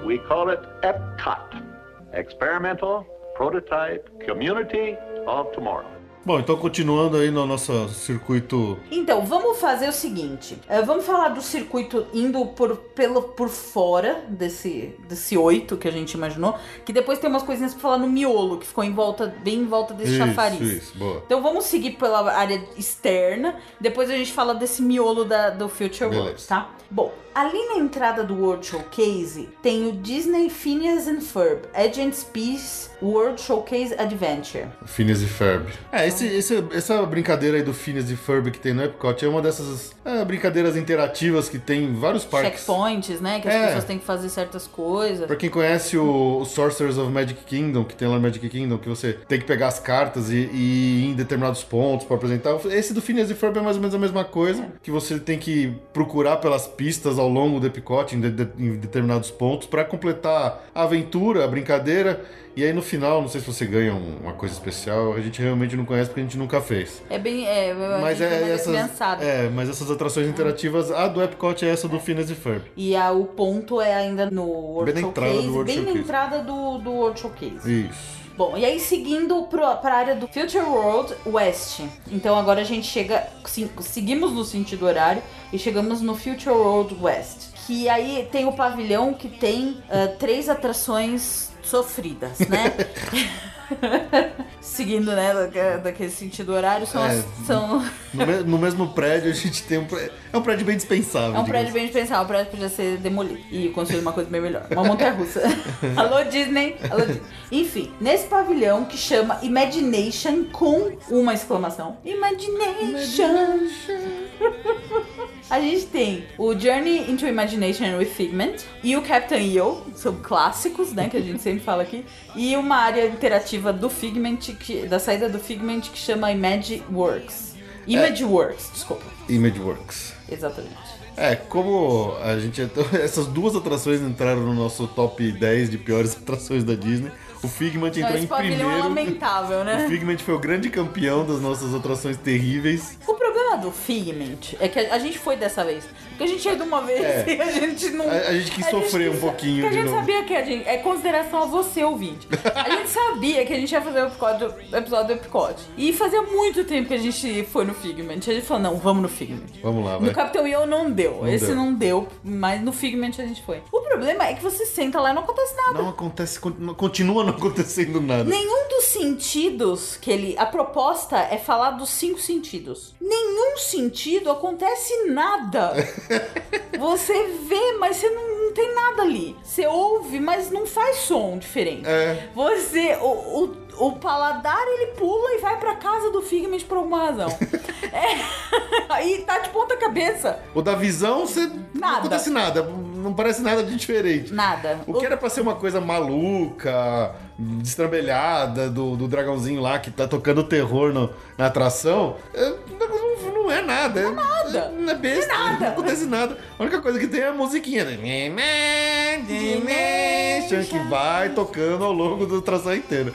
S3: We call it EPCOT Experimental Prototype Community of Tomorrow.
S1: Bom, então continuando aí no nosso circuito.
S4: Então, vamos fazer o seguinte. eh, vamos falar do circuito indo por, pelo, por fora desse, desse oito que a gente imaginou. Que depois tem umas coisinhas pra falar no miolo, que ficou em volta, bem em volta desse
S1: Isso,
S4: chafariz.
S1: isso, boa.
S4: Então vamos seguir pela área externa. Depois a gente fala desse miolo da, do Future
S1: Beleza.
S4: World, tá? Bom, ali na entrada do World Showcase tem o Disney Phineas and Ferb Agents Peace World Showcase Adventure.
S1: Phineas e Ferb. É, esse, esse- essa brincadeira aí do Phineas e Ferb que tem no Epcot é uma dessas é, brincadeiras interativas que tem em vários parques.
S4: Checkpoints, né? Que as
S1: É.
S4: pessoas têm que fazer certas coisas.
S1: Pra quem conhece o, o Sorcerers of Magic Kingdom, que tem lá no Magic Kingdom, que você tem que pegar as cartas e, e ir em determinados pontos pra apresentar. Esse do Phineas e Ferb é mais ou menos a mesma coisa, que você tem que procurar pelas pistas ao longo do Epcot, em, de- de- em determinados pontos, pra completar a aventura, a brincadeira. E aí no final, não sei se você ganha um- uma coisa especial, a gente realmente não conhece porque a gente nunca fez.
S4: É bem. É,
S1: Mas
S4: a
S1: é
S4: mais
S1: essas, é, mas essas atrações interativas, a do Epcot é essa do Phineas e Ferb.
S4: E a, o ponto é ainda no World
S1: Bem na entrada
S4: Showcase,
S1: do World
S4: bem na
S1: Showcase.
S4: entrada do, do World Showcase.
S1: Isso.
S4: Bom, e aí seguindo pro, pra área do Future World West. Então agora a gente chega. sim, seguimos no sentido horário e chegamos no Future World West. Que aí tem o pavilhão que tem ah, três atrações sofridas, né? Seguindo, né, da- daquele sentido horário, são, as-
S1: É.
S4: são
S1: No, me- no mesmo prédio a gente tem um prédio. É um prédio bem dispensável.
S4: É um prédio bem dispensável, o prédio podia ser demolido e construir uma coisa bem melhor. Uma montanha russa. Alô, Disney! Alô, Disney. Enfim, nesse pavilhão que chama Imagination com uma exclamação. Imagination! A gente tem o Journey into Imagination with Figment e o Captain EO, são clássicos, né, que a gente sempre fala aqui, e uma área interativa do Figment, que, da saída do Figment que chama Imageworks. Imageworks, desculpa.
S1: Imageworks.
S4: Exatamente.
S1: É, como a gente. Essas duas atrações entraram no nosso top 10 de piores atrações da Disney. O Figment
S4: Não,
S1: entrou
S4: esse
S1: em
S4: é
S1: primeiro.
S4: lamentável,
S1: O
S4: né?
S1: Figment foi o grande campeão das nossas atrações terríveis.
S4: O problema do Figment é que a gente foi dessa vez. Porque a gente ia de uma vez
S1: É.
S4: e a gente não.
S1: A- a gente quis sofrer um pouquinho
S4: que a gente
S1: novo.
S4: sabia que a gente. É consideração a você, ouvinte. A gente sabia que a gente ia fazer o episódio, episódio do Epcot. E fazia muito tempo que a gente foi no Figment. A gente falou, não, vamos no Figment.
S1: Vamos lá,
S4: No
S1: vai.
S4: Capitão EO não deu.
S1: Não
S4: Esse
S1: deu.
S4: não deu, mas no Figment a gente foi. O problema é que você senta lá e não acontece nada.
S1: Não acontece, continua não acontecendo nada.
S4: Nenhum dos sentidos que ele. A proposta é falar dos cinco sentidos. Nenhum sentido acontece nada. Você vê, mas você não, não tem nada ali. Você ouve, mas não faz som diferente.
S1: É.
S4: Você. O, o, o paladar ele pula e vai pra casa do Figment por alguma razão. é. Aí tá de ponta cabeça.
S1: O da visão, você. Não
S4: Nada.
S1: acontece nada. Não parece nada de diferente.
S4: Nada.
S1: O que era pra ser uma coisa maluca, destrambelhada, do, do dragãozinho lá que tá tocando terror no- na atração, é, não, não é nada. É
S4: nada.
S1: Não é besta,
S4: Não é nada.
S1: não acontece nada. A única coisa que tem é a musiquinha. Né? Que vai tocando ao longo da atração inteira.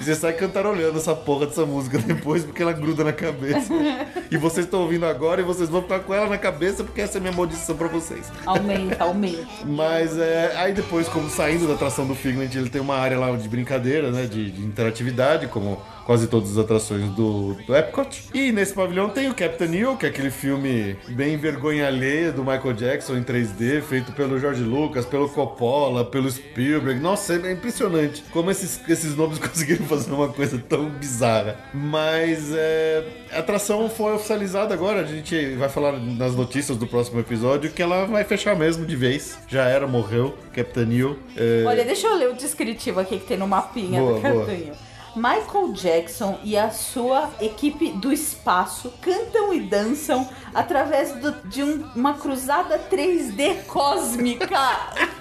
S1: E você sai cantarolhando essa porra dessa música depois porque ela gruda na cabeça. E vocês estão ouvindo agora e vocês vão ficar com ela na cabeça porque essa é a minha maldição pra vocês.
S4: Aumenta, aumenta.
S1: Mas é, aí depois, como saindo da atração do Figment, ele tem uma área lá de brincadeira, né? De, de interatividade, como quase todas as atrações do, do Epcot. E nesse pavilhão tem o Captain Neo, que é aquele filme bem vergonha alheia do Michael Jackson em 3D, feito pelo George Lucas, pelo Coppola, pelo Spielberg. Nossa, é impressionante como esses, esses nomes conseguiram fazer uma coisa tão bizarra. Mas é, a atração foi oficializada agora, a gente vai falar nas notícias do próximo episódio que ela vai fechar mesmo de vez. Já era, morreu, Captain Neo. É,
S4: Olha, deixa eu ler o descritivo aqui que tem no mapinha
S1: Boa,
S4: do
S1: boa.
S4: cartãozinho. Michael Jackson e a sua equipe do espaço cantam e dançam através do- de um- uma cruzada 3D cósmica.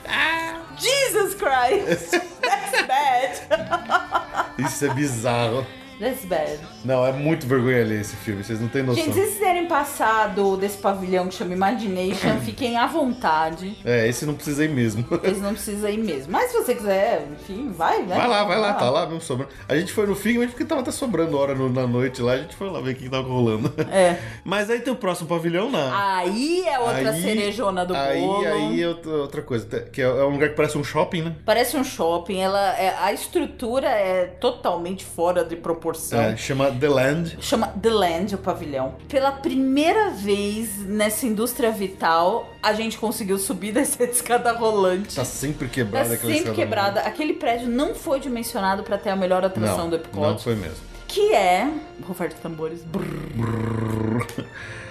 S4: Jesus Christ! That's bad!
S1: Isso é bizarro.
S4: That's bad.
S1: Não, é muito vergonha alheia esse filme, vocês não têm noção.
S4: Gente, se vocês quiserem passar do, desse pavilhão que chama Imagination, fiquem à vontade.
S1: É, esse não precisa ir mesmo.
S4: Eles não precisam ir mesmo. Mas se você quiser, enfim, vai, né?
S1: Vai lá, vai lá, tá lá mesmo sobrando. A gente foi no Figment porque tava até sobrando hora no- na noite lá, a gente foi lá ver o que tava rolando.
S4: É.
S1: Mas aí tem o próximo pavilhão na.
S4: Aí é outra
S1: Aí-
S4: cerejona do
S1: aí,
S4: bolo.
S1: Aí é outra, outra coisa, que é, é um lugar que parece um shopping, né?
S4: Parece um shopping, ela é- a estrutura é totalmente fora de proporção.
S1: É, chama The Land.
S4: Chama The Land, o pavilhão. Pela primeira vez nessa indústria vital, a gente conseguiu subir dessa escada rolante.
S1: Tá sempre
S4: Tá
S1: quebrada aquela
S4: sempre quebrada. Aquele prédio não foi dimensionado pra ter a melhor atração
S1: Não,
S4: do Epcot.
S1: não foi mesmo.
S4: Que é. Roberto Tambores. Brrr.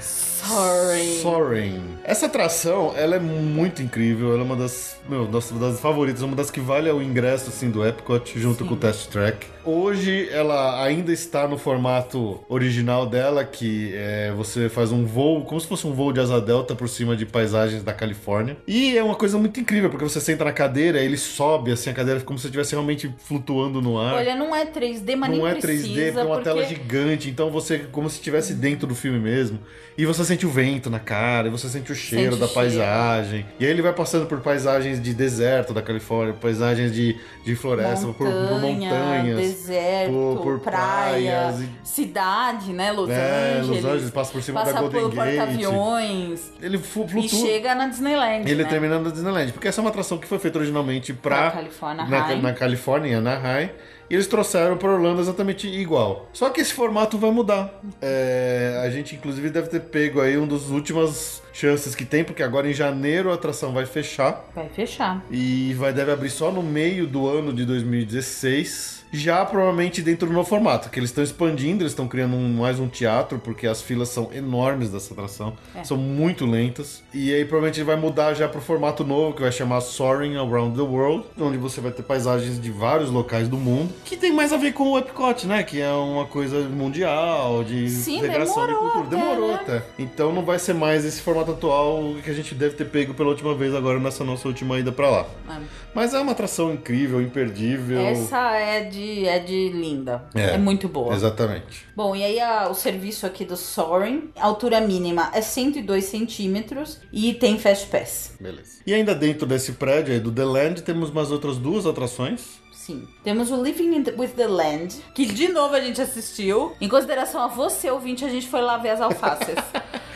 S4: Sorry.
S1: Soaring. Essa atração, ela é muito incrível. Ela é uma das, meu, das, das favoritas, uma das que vale o ingresso assim, do Epcot junto
S4: Sim.
S1: com o Test Track. Hoje ela ainda está no formato original dela, que é, você faz um voo, como se fosse um voo de asa delta por cima de paisagens da Califórnia. E é uma coisa muito incrível, porque você senta na cadeira, ele sobe assim a cadeira como se estivesse realmente flutuando no ar.
S4: Olha, não é 3D, mas
S1: não
S4: nem
S1: é 3D,
S4: precisa.
S1: porque é uma tela
S4: porque-
S1: gigante, então você como se estivesse dentro do filme mesmo. E você sente o vento na cara, e você sente o cheiro
S4: Sente
S1: da
S4: o cheiro.
S1: paisagem. E aí ele vai passando por paisagens de deserto da Califórnia, paisagens de, de floresta, por, por montanhas.
S4: Deserto,
S1: por- por
S4: praia,
S1: praias
S4: cidade, né? Los
S1: É,
S4: Angeles.
S1: Los Angeles, passa por cima
S4: passa
S1: da Golden
S4: pelo
S1: Gate.
S4: porta-aviões.
S1: Ele fu-
S4: E
S1: flutua.
S4: chega na Disneyland.
S1: Ele
S4: né?
S1: terminando na Disneyland, porque essa é uma atração que foi feita originalmente pra,
S4: Pra Califórnia
S1: na,
S4: High.
S1: na Califórnia, em Anaheim, e eles trouxeram para Orlando exatamente igual. Só que esse formato vai mudar. É, a gente, inclusive, deve ter pego aí um dos últimas chances que tem, porque agora em janeiro a atração vai fechar
S4: Vai fechar.
S1: e vai deve abrir só no meio do ano de 2016. Já provavelmente dentro do novo formato, que eles estão expandindo, eles estão criando um- mais um teatro, porque as filas são enormes dessa atração,
S4: É.
S1: são muito lentas. E aí provavelmente ele vai mudar já pro formato novo, que vai chamar Soaring Around the World, onde você vai ter paisagens de vários locais do mundo, que tem mais a ver com o Epcot, né? Que é uma coisa mundial, de
S4: Sim,
S1: integração de
S4: demorou
S1: cultura.
S4: até,
S1: Demorou
S4: né?
S1: até. Então não vai ser mais esse formato atual que a gente deve ter pego pela última vez agora nessa nossa última ida pra lá.
S4: É.
S1: Mas é uma atração incrível, imperdível.
S4: Essa é de, é de linda.
S1: É.
S4: É, muito boa.
S1: Exatamente.
S4: Bom, e aí a- o serviço aqui do Soaring, a altura mínima é 102 centímetros e tem Fast Pass.
S1: Beleza. E ainda dentro desse prédio aí do The Land, temos mais outras duas atrações.
S4: Sim. Temos o Living in the- with the Land, que de novo a gente assistiu. Em consideração a você, ouvinte, a gente foi lá ver as alfaces.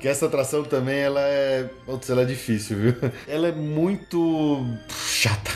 S1: Que essa atração também, ela é... Putz, ela é difícil, viu? Ela é muito... chata.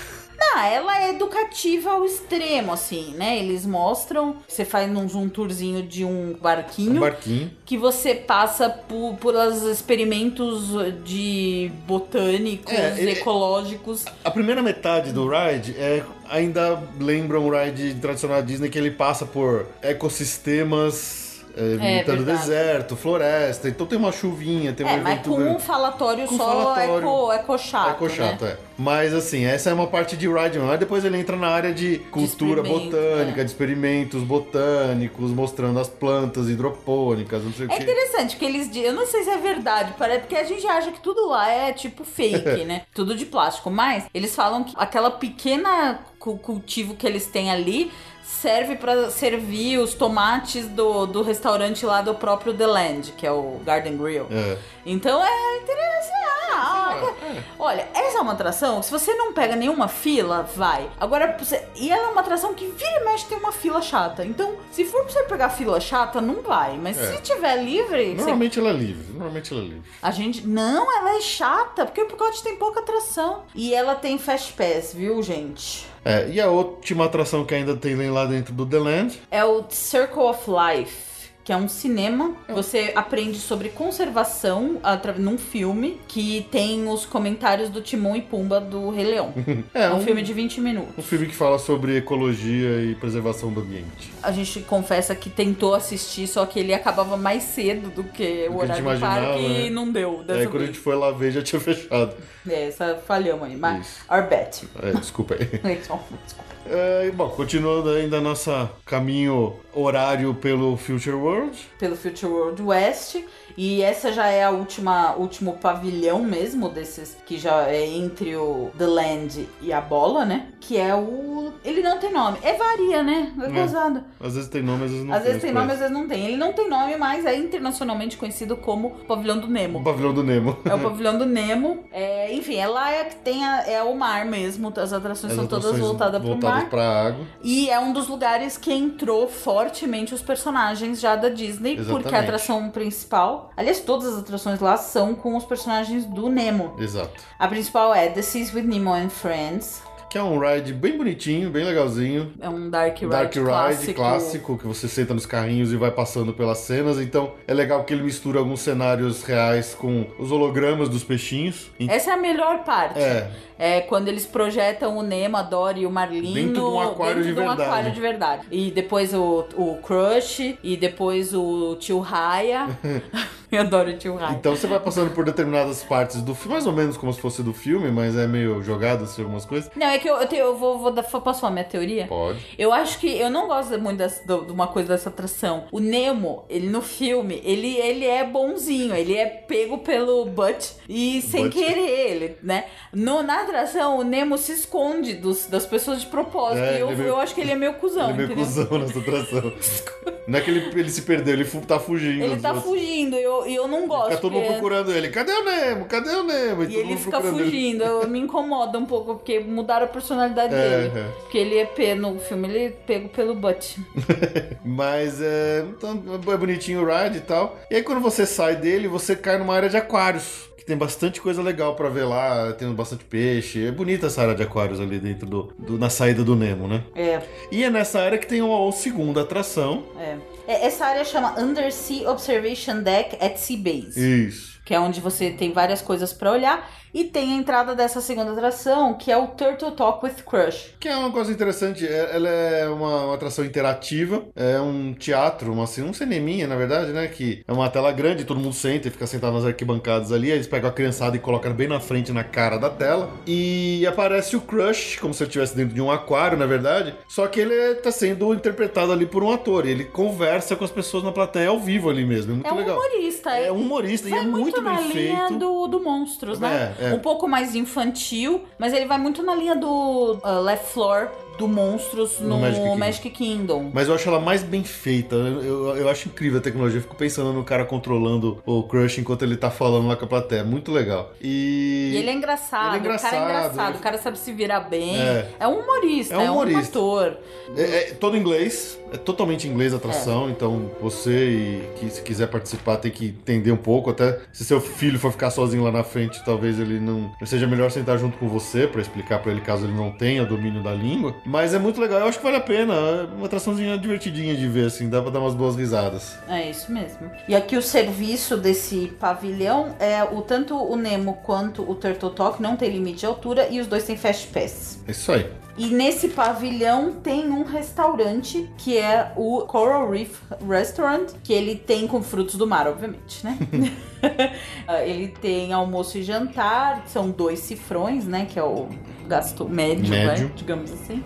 S4: ah, ela é educativa ao extremo, assim, né? Eles mostram, você faz um, um tourzinho de um
S1: Um
S4: barquinho.
S1: barquinho.
S4: que você passa por, por os experimentos de botânicos,
S1: É, ele-
S4: ecológicos.
S1: A primeira metade do ride é ainda lembra um ride tradicional da Disney que ele passa por ecossistemas... É,
S4: verdade.
S1: deserto, floresta, então tem uma chuvinha, tem um
S4: É, mas com um falatório
S1: Com
S4: só
S1: falatório.
S4: eco, eco chato,
S1: Eco chato,
S4: né?
S1: é. Mas assim, essa é uma parte de ride, mas depois ele entra na área de cultura
S4: experimento,
S1: botânica,
S4: é.
S1: de experimentos botânicos, mostrando as plantas hidropônicas, não sei o
S4: É
S1: que.
S4: interessante que eles dizem, eu não sei se é verdade, parece porque a gente acha que tudo lá é tipo fake, né? Tudo de plástico, mas eles falam que aquela pequena cu- cultivo que eles têm ali serve pra servir os tomates do, do restaurante lá do próprio The Land, que é o Garden Grill.
S1: É.
S4: Então é interessante. Ah, Olha, essa é uma atração se você não pega nenhuma fila, vai. Agora, você... e ela é uma atração que vira e mexe tem uma fila chata. Então, se for pra você pegar fila chata, não vai. Mas
S1: É.
S4: se tiver livre, você-
S1: Normalmente ela é livre, normalmente ela é livre.
S4: a gente. Não, ela é chata, porque o Epcot tem pouca atração. E ela tem Fast Pass, viu, gente?
S1: É, e a última atração que ainda tem lá dentro do The Land
S4: É o Circle of Life. Que é um cinema, você aprende sobre conservação num filme que tem os comentários do Timão e Pumba do Rei Leão.
S1: é
S4: É um filme de 20 minutos.
S1: um filme que fala sobre ecologia e preservação do ambiente.
S4: A gente confessa que tentou assistir, só que ele acabava mais cedo do que
S1: Do
S4: o horário do parque
S1: né?
S4: e não deu dessa
S1: quando a gente foi lá ver já tinha fechado.
S4: É, essa falhamos aí. Mas,
S1: Isso.
S4: our bet.
S1: É, desculpa aí.
S4: Desculpa.
S1: É, bom, continuando ainda nosso caminho horário pelo Future World.
S4: pelo Future World West. E essa já é a última último pavilhão mesmo desses que já é entre o The Land e a bola, né? Que é o ele não tem nome. É varia, né? É
S1: É.
S4: gozado.
S1: Às vezes tem nome, às vezes não
S4: Às vezes tem nome, às vezes não tem. Ele não tem nome, mas é internacionalmente conhecido como Pavilhão do
S1: O
S4: Nemo.
S1: pavilhão do Nemo.
S4: É o pavilhão do Nemo. É, enfim, é lá é que tem a- é o mar mesmo. As atrações
S1: As
S4: são todas
S1: atrações
S4: voltadas pro
S1: voltadas
S4: mar.
S1: pra água.
S4: E é um dos lugares que entrou fortemente os personagens já da Disney,
S1: Exatamente.
S4: porque a atração principal, aliás, todas as atrações lá são com os personagens do Nemo.
S1: Exato.
S4: A principal é The Seas with Nemo and Friends.
S1: Que é um ride bem bonitinho, bem legalzinho.
S4: É um Dark Ride,
S1: Dark Ride
S4: clássico.
S1: clássico. que você senta nos carrinhos e vai passando pelas cenas. Então é legal que ele mistura alguns cenários reais com os hologramas dos peixinhos.
S4: Essa é a melhor parte.
S1: É,
S4: É quando eles projetam o Nemo, a Dory e o Marlino
S1: Dentro de um aquário
S4: dentro
S1: de
S4: de um
S1: verdade.
S4: aquário de verdade. E depois o, o Crush, e depois o Tio Raya. Eu adoro o Tio
S1: então você vai passando por determinadas partes do filme, mais ou menos como se fosse do filme, mas é meio jogado assim algumas coisas.
S4: Não, é que eu, eu, tenho- eu vou, vou dar, posso falar minha teoria?
S1: Pode.
S4: Eu acho que eu não gosto muito dessa- de uma coisa dessa atração. O Nemo, ele no filme, ele, ele é bonzinho, ele é pego pelo Butch e sem
S1: Butch.
S4: querer ele, né? No, na atração, o Nemo se esconde dos, das pessoas de propósito.
S1: É,
S4: e eu,
S1: é meio-
S4: eu acho que ele é meio cuzão,
S1: ele é meio
S4: entendeu?
S1: cuzão nessa atração. Não é que ele, ele se perdeu, ele tá fugindo.
S4: Ele tá
S1: outros.
S4: fugindo. Eu, eu, e eu não gosto.
S1: Fica todo mundo
S4: porque-
S1: procurando ele. Cadê o Nemo? Cadê o Nemo?
S4: E
S1: todo
S4: ele fica
S1: ele.
S4: fugindo, eu, me incomoda um pouco, porque mudaram a personalidade
S1: É,
S4: dele.
S1: é.
S4: Porque ele é pe- no filme, ele é pego pelo Butch.
S1: Mas é, então, é bonitinho o ride e tal. E aí quando você sai dele, você cai numa área de aquários. Que tem bastante coisa legal pra ver lá, tem bastante peixe. É bonita essa área de aquários ali dentro do, do- na saída do Nemo, né?
S4: É,
S1: E é nessa área que tem uma, segunda atração.
S4: é. É, Essa área chama Undersea Observation Deck at Sea Base.
S1: Isso.
S4: Que é onde você tem várias coisas pra olhar. E tem a entrada dessa segunda atração, que é o Turtle Talk with Crush.
S1: Que é uma coisa interessante, é- ela é uma, atração interativa, é um teatro, uma, assim, um cineminha, na verdade, né? Que é uma tela grande, todo mundo senta e fica sentado nas arquibancadas ali, aí eles pegam a criançada e colocam bem na frente, na cara da tela, e aparece o Crush, como se ele estivesse dentro de um aquário, na verdade, só que ele está sendo interpretado ali por um ator, e ele conversa com as pessoas na plateia ao vivo ali mesmo, é muito
S4: É um
S1: legal.
S4: humorista.
S1: É um humorista e é muito,
S4: na
S1: bem
S4: linha
S1: feito.
S4: do, do Monstros, né?
S1: É, é.
S4: Um pouco mais infantil, mas ele vai muito na linha do uh, Left Floor do Monstros
S1: No
S4: no,
S1: Magic
S4: Magic,
S1: Kingdom.
S4: Kingdom.
S1: Mas eu acho ela mais bem feita. Eu, eu, acho incrível a tecnologia. Eu fico pensando no cara controlando o Crush enquanto ele tá falando lá com a plateia. É Muito legal. E.
S4: E ele é engraçado,
S1: Ele é
S4: o cara é
S1: engraçado,
S4: engraçado,
S1: ele-
S4: o cara sabe se virar bem.
S1: É.
S4: É, um humorista,
S1: É um
S4: é um,
S1: humorista.
S4: ator.
S1: É, é todo inglês. É totalmente inglês a atração. Então você que se quiser participar tem que entender um pouco. Até se seu filho for ficar sozinho lá na frente, talvez ele não. Seja melhor sentar junto com você pra explicar pra ele caso ele não tenha domínio da língua. Mas é muito legal. Eu acho que vale a pena. É uma atraçãozinha divertidinha de ver, assim. Dá pra dar umas boas risadas.
S4: É isso mesmo. E aqui o serviço desse pavilhão é o tanto o Nemo quanto o Turtle Talk não tem limite de altura e os dois têm Fast Pass.
S1: É isso aí.
S4: E nesse pavilhão tem um restaurante que é o Coral Reef Restaurant, que ele tem com frutos do mar, obviamente, né? Ah, ele tem almoço e jantar, são dois cifrões, né? Que é o gasto médio,
S1: Médio.
S4: Vai, digamos assim.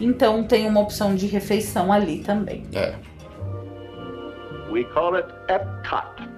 S4: Então tem uma opção de refeição ali também.
S1: É.
S3: We call it EPCOT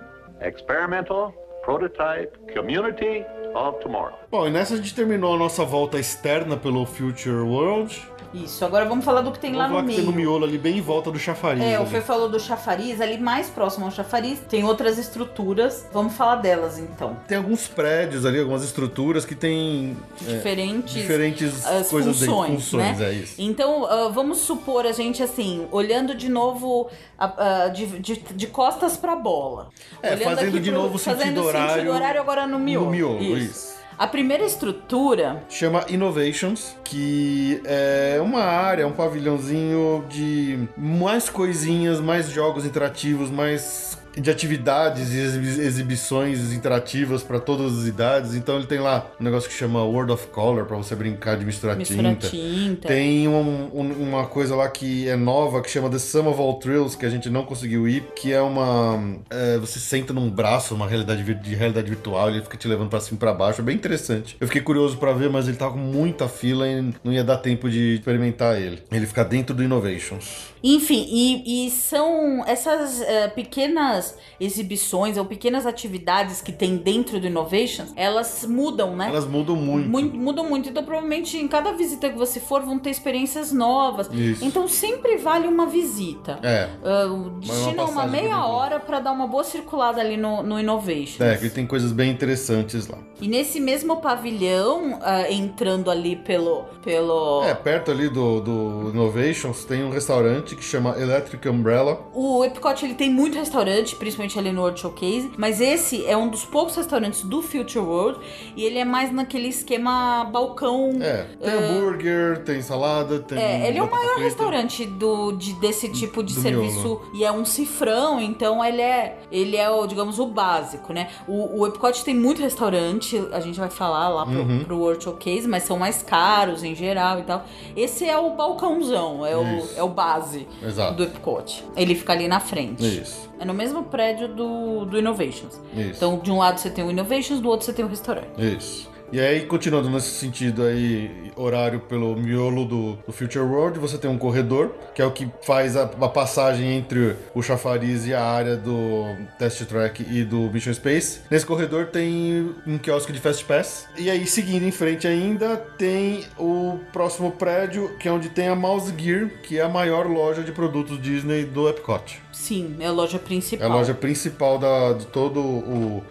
S3: Experimental Prototype Community of Tomorrow.
S1: Bom, e nessa a gente terminou a nossa volta externa pelo Future World.
S4: Isso, agora vamos falar do que tem lá
S1: Vamos
S4: no
S1: lá que tem
S4: meio.
S1: no miolo ali, bem em volta do chafariz.
S4: É, o
S1: ali.
S4: Fê falou do chafariz, ali mais próximo ao chafariz tem outras estruturas. Vamos falar delas então.
S1: Tem alguns prédios ali, algumas estruturas que tem é,
S4: Diferentes,
S1: diferentes
S4: as
S1: coisas
S4: funções,
S1: funções,
S4: né?
S1: é isso.
S4: Então, ah, vamos supor a gente assim, olhando de novo a- a- de, de, de costas pra bola.
S1: É,
S4: Olhando
S1: fazendo
S4: aqui
S1: de
S4: pro-
S1: novo o
S4: fazendo
S1: sentido horário
S4: sentido horário agora no miolo.
S1: No miolo, isso.
S4: A primeira estrutura
S1: Chama Innovations, que é uma área, um pavilhãozinho de mais coisinhas, mais jogos interativos, mais de atividades e exibi- exibições interativas para todas as idades. Então ele tem lá um negócio que chama World of Color para você brincar de misturar
S4: mistura
S1: tinta.
S4: tinta.
S1: Tem um- um- uma coisa lá que é nova, que chama The Sum of All Thrills, que a gente não conseguiu ir, que é uma... é, você senta num braço, uma realidade de realidade virtual, ele fica te levando pra cima e pra baixo, é bem interessante. Eu fiquei curioso pra ver, mas ele tava com muita fila e não ia dar tempo de experimentar ele. Ele fica dentro do Innovations.
S4: Enfim, e, e são essas eh, pequenas exibições ou pequenas atividades que tem dentro do Innovations, elas mudam, né?
S1: Elas mudam muito.
S4: Mui- mudam muito. Então, provavelmente, em cada visita que você for, vão ter experiências novas.
S1: Isso.
S4: Então, sempre vale uma visita.
S1: É.
S4: Uh, destina uma,
S1: passagem
S4: meia
S1: por
S4: hora pra dar uma boa circulada ali no, no Innovations.
S1: É, que tem coisas bem interessantes lá.
S4: E nesse mesmo pavilhão, ah, entrando ali pelo. pelo
S1: É, perto ali do, do Innovations tem um restaurante que chama Electric Umbrella.
S4: O Epcot ele tem muito restaurante, principalmente ali no World Showcase, mas esse é um dos poucos restaurantes do Future World e ele é mais naquele esquema balcão.
S1: É, tem hambúrguer, tem salada, tem.
S4: É, ele é o maior
S1: frita.
S4: restaurante do, de, desse tipo de
S1: Do
S4: serviço
S1: miolo.
S4: e é um cifrão, então ele é, ele é o, digamos, o básico, né? O, o Epcot tem muito restaurante, a gente vai falar lá pro,
S1: Uhum.
S4: pro World Showcase, mas são mais caros em geral e tal. Esse é o balcãozão, é, o, é o base
S1: Exato.
S4: do Epcot. Ele fica ali na frente.
S1: Isso.
S4: É no mesmo prédio do, do Innovations.
S1: Isso.
S4: Então, de um lado você tem o Innovations, do outro você tem o restaurante.
S1: Isso. E aí, continuando nesse sentido aí, horário pelo miolo do, do Future World, você tem um corredor, que é o que faz a, a passagem entre o chafariz e a área do Test Track e do Mission Space. Nesse corredor tem um quiosque de Fast Pass. E aí, seguindo em frente ainda, tem o próximo prédio, que é onde tem a Mouse Gear, que é a maior loja de produtos Disney do Epcot.
S4: Sim, é a loja
S1: É
S4: principal.
S1: a loja principal da, de todo o,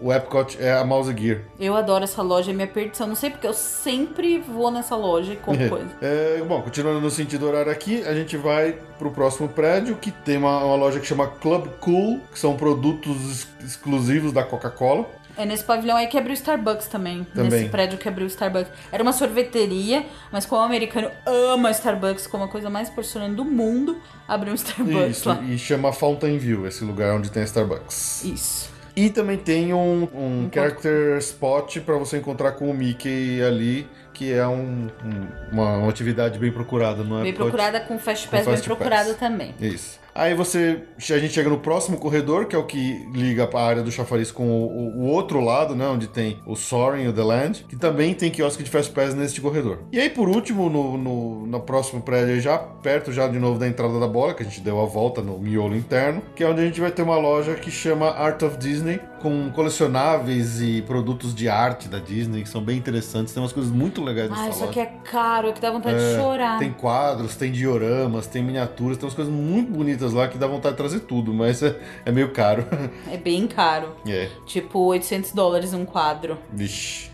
S1: o Epcot, é a Mouse Gear.
S4: Eu adoro essa loja, é minha perdição. Não sei porque eu sempre vou nessa loja e compro coisa.
S1: É, bom, continuando no sentido horário aqui, a gente vai pro próximo prédio, que tem uma, uma loja que chama Club Cool, que são produtos ex- exclusivos da Coca-Cola.
S4: É nesse pavilhão aí que abriu o Starbucks também.
S1: Também.
S4: Nesse prédio que abriu o Starbucks. Era uma sorveteria, mas como o americano ama Starbucks como a coisa mais impressionante do mundo, abriu um Starbucks
S1: Isso,
S4: lá.
S1: e chama Fountain View, esse lugar onde tem Starbucks.
S4: Isso.
S1: E também tem um, um character spot pra você encontrar com o Mickey ali, que é um- um- uma, uma atividade bem procurada no
S4: Bem
S1: Epcot.
S4: procurada com Fast
S1: Com
S4: Pass, bem
S1: Fast
S4: procurada
S1: Pass.
S4: também.
S1: Isso. Aí você. A gente chega no próximo corredor, que é o que liga a área do chafariz com o, o- o outro lado, né? Onde tem o Soaring e o The Land, que também tem quiosque de Fast Pass neste corredor. E aí, por último, no, no, no próximo prédio, já perto já de novo da entrada da bola, que a gente deu a volta no miolo interno, que é onde a gente vai ter uma loja que chama Art of Disney, com colecionáveis e produtos de arte da Disney, que são bem interessantes. Tem umas coisas muito legais nessa
S4: Ah, isso
S1: loja.
S4: aqui é caro, é que dá vontade de
S1: É,
S4: chorar.
S1: Tem quadros, tem dioramas, tem miniaturas, tem umas coisas muito bonitas lá que dá vontade de trazer tudo, mas é, é meio caro.
S4: É bem caro.
S1: é,
S4: Tipo, 800 dólares um quadro.
S1: vixe.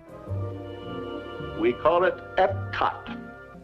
S3: We call it EPCOT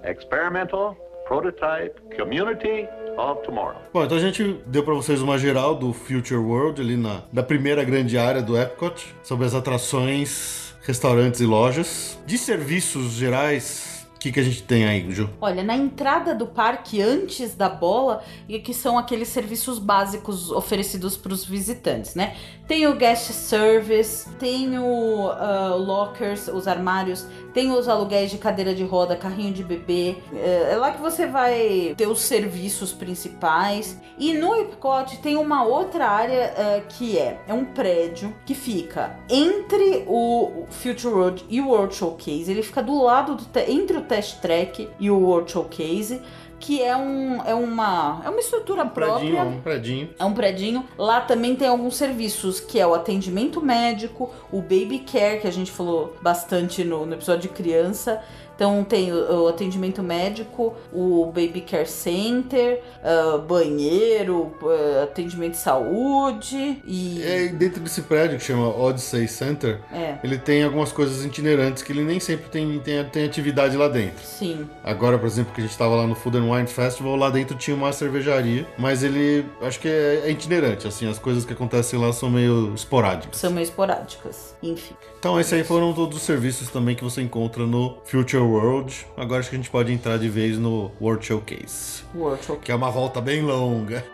S3: Experimental Prototype Community of Tomorrow.
S1: Bom, então a gente deu pra vocês uma geral do Future World ali na da primeira grande área do Epcot, sobre as atrações, restaurantes e lojas. De serviços gerais, o que, que a gente tem aí, Ju?
S4: Olha, na entrada do parque, antes da bola, e que são aqueles serviços básicos oferecidos para os visitantes, né? Tem o guest service, tem o ah, lockers, os armários, tem os aluguéis de cadeira de roda, carrinho de bebê. É é lá que você vai ter os serviços principais. E no Epcot tem uma outra área ah, que é, é um prédio que fica entre o Future World e o World Showcase. Ele fica do lado do entre o Test Track e o World Showcase, que é um é uma é uma estrutura
S1: Predinho,
S4: própria.
S1: um predinho.
S4: É um predinho. Lá também tem alguns serviços, que é o atendimento médico, o baby care, que a gente falou bastante no, no episódio de criança. Então tem o, o atendimento médico, o baby care center, ah, banheiro, ah, atendimento de saúde e...
S1: Aí, dentro desse prédio que chama Odyssey Center,
S4: É,
S1: ele tem algumas coisas itinerantes que ele nem sempre tem, tem, tem atividade lá dentro.
S4: sim.
S1: Agora, por exemplo, que a gente estava lá no Food and Wine Festival, lá dentro tinha uma cervejaria, mas ele acho que é, é itinerante, assim, as coisas que acontecem lá são meio esporádicas.
S4: São meio esporádicas. Enfim.
S1: Então, esses aí foram todos os serviços também que você encontra no Future World. Agora acho que a gente pode entrar de vez no World Showcase,
S4: World Showcase.
S1: que é uma volta bem longa.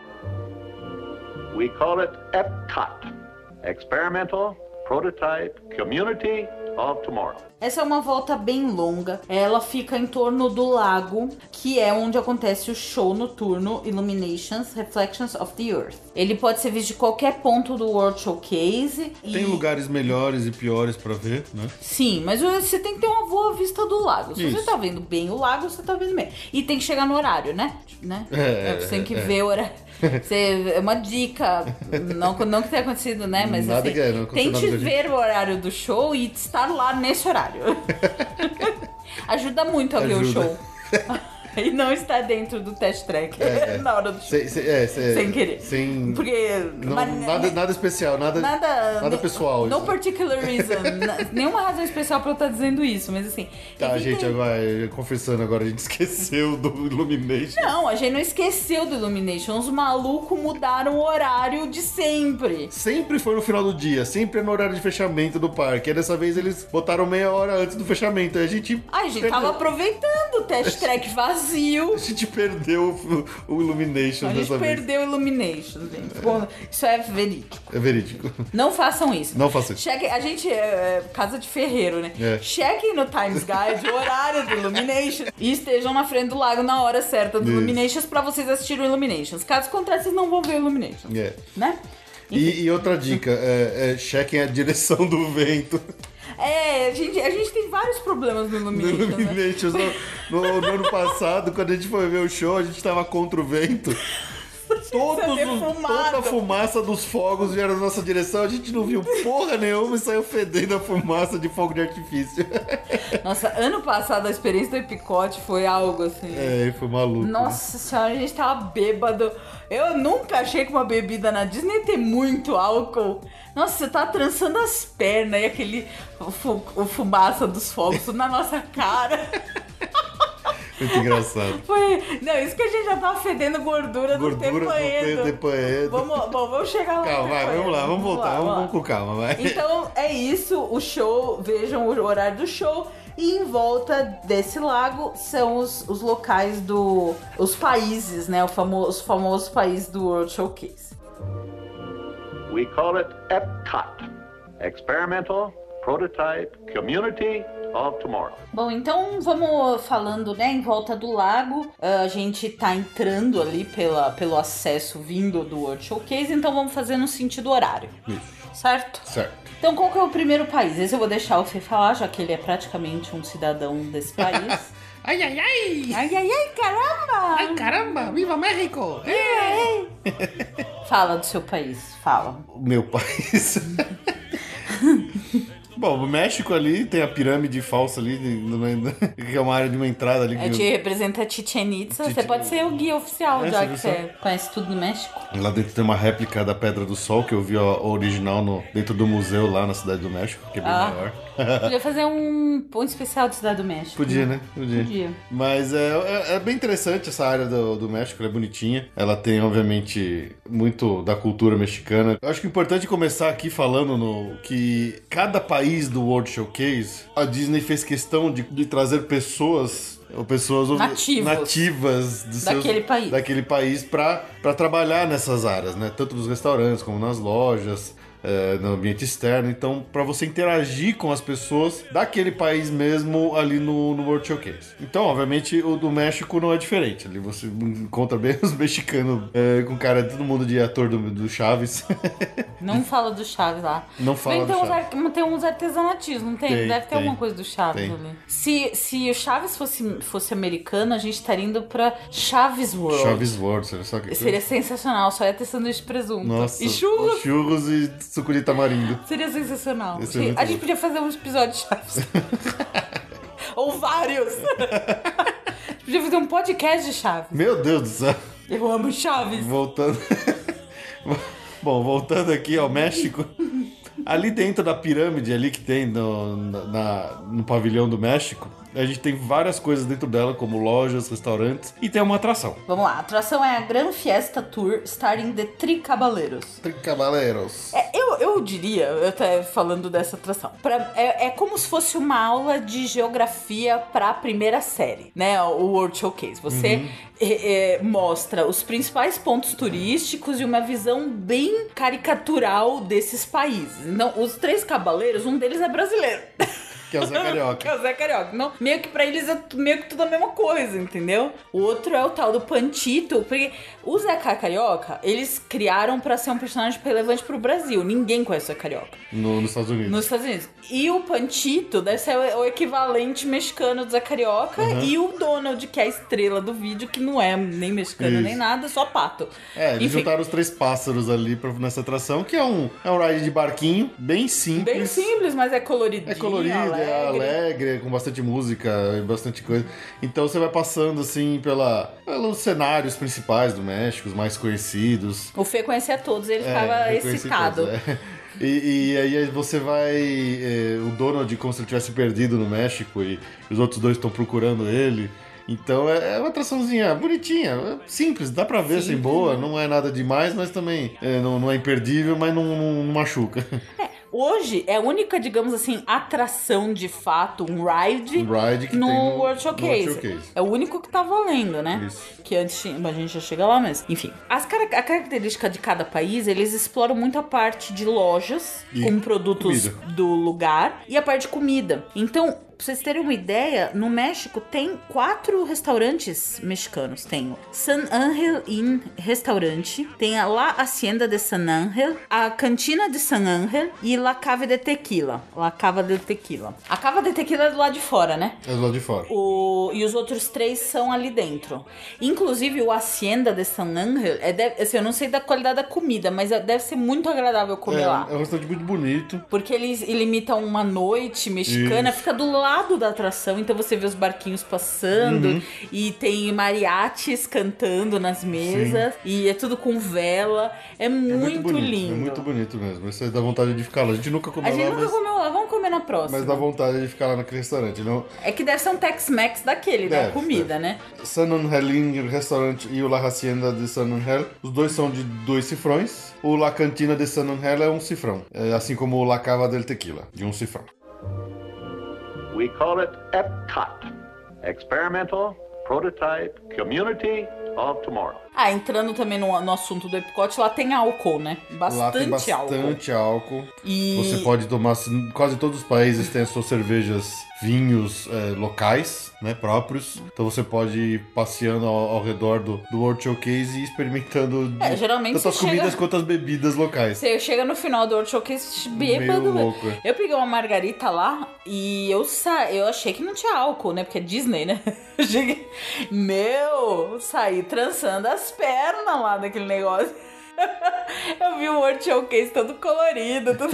S3: We call it EPCOT Experimental Prototype Community of Tomorrow.
S4: Essa é uma volta bem longa. Ela fica em torno do lago, que é onde acontece o show noturno Illuminations Reflections of the Earth. Ele pode ser visto de qualquer ponto do World Showcase. e-
S1: Tem lugares melhores e piores pra ver, né?
S4: Sim, mas você tem que ter uma boa vista do lago. Se
S1: Isso.
S4: você tá vendo bem o lago, você tá vendo bem. E tem que chegar no horário, né? né?
S1: É,
S4: você tem que
S1: é.
S4: ver o horário. Você, é uma dica, não, não que tenha acontecido, né? Mas
S1: Nada
S4: assim,
S1: que é, não
S4: tente ver o horário do show e estar lá nesse horário. Ajuda muito a ver o show. e não estar dentro do test track
S1: É, é.
S4: na hora do show.
S1: Sem, sem- é, sem,
S4: Sem querer.
S1: Sem.
S4: Porque.
S1: não-
S4: mas-
S1: nada, nada especial, nada,
S4: Nada,
S1: nada pessoal.
S4: No
S1: isso.
S4: particular reason. nenhuma razão especial pra eu estar dizendo isso, mas assim.
S1: Tá,
S4: evitem-
S1: gente, agora, confessando agora, a gente esqueceu do Illumination.
S4: Não, a gente não esqueceu do Illumination. Os malucos mudaram o horário de sempre.
S1: Sempre foi no final do dia, sempre é no horário de fechamento do parque. E dessa vez eles botaram meia hora antes do fechamento. Aí a gente.
S4: Ai, a gente tava aproveitando o test track vazio.
S1: A gente perdeu o, o Illumination
S4: A gente
S1: dessa vez.
S4: perdeu o Illumination, gente. Bom, isso é verídico.
S1: É verídico.
S4: Não façam isso.
S1: Não faça isso.
S4: A gente é, é casa de ferreiro, né?
S1: É.
S4: Chequem no Times Guide o horário do Illumination e estejam na frente do lago na hora certa do
S1: Isso.
S4: Illuminations pra vocês assistirem o Illuminations. Caso contrário, vocês não vão ver o Illuminations,
S1: É.
S4: né?
S1: E, e outra dica, é, é, chequem a direção do vento.
S4: É, a gente, a gente tem vários problemas no
S1: No
S4: Illumination, né?
S1: No, no- no ano passado, quando a gente foi ver o show, a gente tava contra o vento. Todos os- toda a fumaça dos fogos vieram na nossa direção, a gente não viu porra nenhuma e saiu fedendo a fumaça de fogo de artifício.
S4: Nossa, ano passado a experiência do Epicote foi algo assim.
S1: É, foi maluco.
S4: Nossa senhora, a gente tava bêbado. Eu nunca achei que uma bebida na Disney tem muito álcool. Nossa, você tá trançando as pernas e aquele o fumaça dos fogos na nossa cara.
S1: Muito engraçado.
S4: Foi. Não, isso que a gente já tava fedendo gordura, do
S1: Gordura
S4: tempo
S1: do tempo depois.
S4: Vamos, bom, vamos chegar lá.
S1: Calma, vai, vamos lá, vamos voltar, vamos, vamos com calma, vai.
S4: Então é isso, o show, vejam o horário do show. E em volta desse lago são os, os locais do. os países, né? O famo, os famosos países do World Showcase.
S3: We call it EPCOT, Experimental Prototype Community of Tomorrow.
S4: Bom, então vamos falando, né, em volta do lago. Ah, A gente tá entrando ali pela, pelo acesso vindo do World Showcase, então vamos fazer no sentido horário. Certo?
S1: Certo.
S4: Então, qual que é o primeiro país? Esse eu vou deixar o Fê falar, já que ele é praticamente um cidadão desse país.
S5: Ai, ai, ai!
S4: ai, ai, ai, caramba!
S5: Ai, caramba! Viva México!
S4: Fala do seu país, fala.
S1: O meu país. Bom, o México ali tem a pirâmide falsa ali, que é uma área de uma entrada ali.
S4: A
S1: que-
S4: gente representa Chichen Itza. Você pode ser o guia oficial,
S1: É,
S4: já que você conhece tudo do México.
S1: Lá dentro tem uma réplica da Pedra do Sol, que eu vi a a original no, dentro do museu lá na Cidade do México, que é bem
S4: Ah.
S1: maior.
S4: Podia fazer um, um especial de Cidade do México.
S1: Podia, né? Podia.
S4: Podia.
S1: Mas é, é, é bem interessante essa área do, do México, ela é bonitinha. Ela tem, obviamente, muito da cultura mexicana. Eu acho que é importante começar aqui falando no, que cada país do World Showcase, a Disney fez questão de, de trazer pessoas. Ou pessoas
S4: Nativos.
S1: nativas dos seus-
S4: Daquele país.
S1: daquele país para trabalhar nessas áreas, né? Tanto nos restaurantes como nas lojas, é, no ambiente externo. Então, para você interagir com as pessoas daquele país mesmo ali no, no World Showcase. Então, obviamente, o do México não é diferente. Ali você encontra bem os mexicanos é, com cara de todo mundo de ator do, do Chaves.
S4: Não fala do Chaves lá.
S1: Não fala
S4: Tem,
S1: do
S4: tem uns,
S1: Chaves.
S4: tem uns artesanatismos, não tem?
S1: Tem,
S4: Deve ter
S1: tem.
S4: alguma coisa do Chaves
S1: Tem.
S4: ali. Se, se o Chaves fosse, fosse americano, a gente estaria indo pra Chaves World.
S1: Chaves World, olha só que
S4: Seria sensacional, só ia ter sanduíche de presunto.
S1: Nossa,
S4: E churros.
S1: churros e suco de tamarindo.
S4: Seria sensacional.
S1: Ia ser muito
S4: a gente
S1: bom.
S4: podia fazer um episódio de Chaves. Ou vários. a gente podia fazer um podcast de Chaves.
S1: Meu Deus do céu.
S4: Eu amo Chaves.
S1: Voltando. Bom, voltando aqui ao México. Ali dentro da pirâmide ali que tem no, na- no pavilhão do México, a gente tem várias coisas dentro dela, como lojas, restaurantes, e tem uma atração.
S4: Vamos lá, a atração é a Gran Fiesta Tour starting the Tricabaleiros.
S1: Cavaleiros.
S4: É, eu, eu diria, eu até falando dessa atração, pra- é, é como se fosse uma aula de geografia pra primeira série, né? O World Showcase. Você é, é, mostra os principais pontos turísticos e uma visão bem caricatural desses países. Então, os três cavaleiros, um deles é brasileiro.
S1: Que é o Zé
S4: Que
S1: Carioca.
S4: é o Zé Carioca. Não, meio que pra eles é meio que tudo a mesma coisa, entendeu? O outro é o tal do Pantito, porque o Zé Carioca, eles criaram pra ser um personagem relevante pro Brasil. Ninguém conhece o Zé Carioca.
S1: No- nos Estados Unidos.
S4: Nos Estados Unidos. E o Pantito deve ser o equivalente mexicano do Zé Carioca. E o Donald, que é a estrela do vídeo, que não é nem mexicano
S1: Isso.
S4: nem nada, só pato.
S1: É, eles
S4: Enfim,
S1: juntaram os três pássaros ali pra, nessa atração, que é um, é um ride de barquinho, bem simples.
S4: Bem simples, mas é colorido.
S1: É colorido, é alegre, é com bastante música e bastante coisa. Então você vai passando assim pela, pelos cenários principais do México, os mais conhecidos.
S4: O Fê conhecia todos, ele
S1: É,
S4: ficava excitado.
S1: todos, é. E, e aí você vai. é, o Donald, como se ele tivesse perdido no México, e os outros dois estão procurando ele. Então é, é uma atraçãozinha bonitinha, é simples, dá pra ver sem boa, não é nada demais, mas também é, não, não é imperdível, mas não, não- não machuca.
S4: Hoje é a única, digamos assim, atração de fato, um ride,
S1: Um ride que
S4: no,
S1: no-
S4: World
S1: no
S4: Showcase.
S1: World Showcase.
S4: É o único que tá valendo, né?
S1: Isso.
S4: Que antes a gente já chega lá, mas enfim. As a característica de cada país, eles exploram muito a parte de lojas
S1: E
S4: com produtos
S1: comida.
S4: do lugar e a parte de comida. Então, Pra vocês terem uma ideia, no México tem quatro restaurantes mexicanos. Tem San Ángel Inn Restaurante, tem a La Hacienda de San Ángel, a Cantina de San Ángel e La Cava de Tequila. La Cava de Tequila. A Cava de Tequila é do lado de fora, né?
S1: É do lado de fora.
S4: O- e os outros três são ali dentro. Inclusive, o Hacienda de San Ángel, é, deve- assim, eu não sei da qualidade da comida, mas é- deve ser muito agradável comer
S1: É,
S4: lá.
S1: é um restaurante muito bonito.
S4: Porque eles ele imita uma noite mexicana,
S1: Isso.
S4: fica do lado da atração, então você vê os barquinhos passando
S1: Uhum.
S4: e tem mariachis cantando nas mesas e é tudo com vela. É
S1: É
S4: muito,
S1: bonito,
S4: lindo.
S1: É muito bonito mesmo. Você dá vontade de ficar lá. A gente nunca comeu
S4: A gente
S1: lá,
S4: nunca
S1: mas,
S4: comeu lá, vamos comer na próxima.
S1: mas dá vontade de ficar lá naquele restaurante. Não?
S4: É que deve ser um Tex-Mex daquele, da
S1: Deve,
S4: comida, né?
S1: San Angelin Restaurante e o La Hacienda de San Angel, os dois são de dois cifrões. O La Cantina de San Angel é um cifrão, é, assim como o La Cava del Tequila, de um cifrão.
S3: We call it EPCOT, Experimental Prototype Community of Tomorrow.
S4: Ah, entrando também no, no assunto do Epcot, lá tem álcool, né? Bastante,
S1: lá tem
S4: álcool.
S1: bastante álcool.
S4: E
S1: Você pode tomar, quase todos os países têm as suas cervejas, vinhos é, locais, né, próprios. Então você pode ir passeando ao, ao redor do, do World Showcase e experimentando
S4: É, geralmente
S1: tanto as
S4: chega-
S1: comidas quanto as bebidas locais.
S4: Você chega no final do World Showcase bêbado. Né?
S1: louco, é.
S4: Eu peguei uma margarita lá e eu sa... eu achei que não tinha álcool, né? Porque é Disney, né? Meu, saí trançando as pernas lá daquele negócio. Eu vi o World Showcase todo colorido, tudo...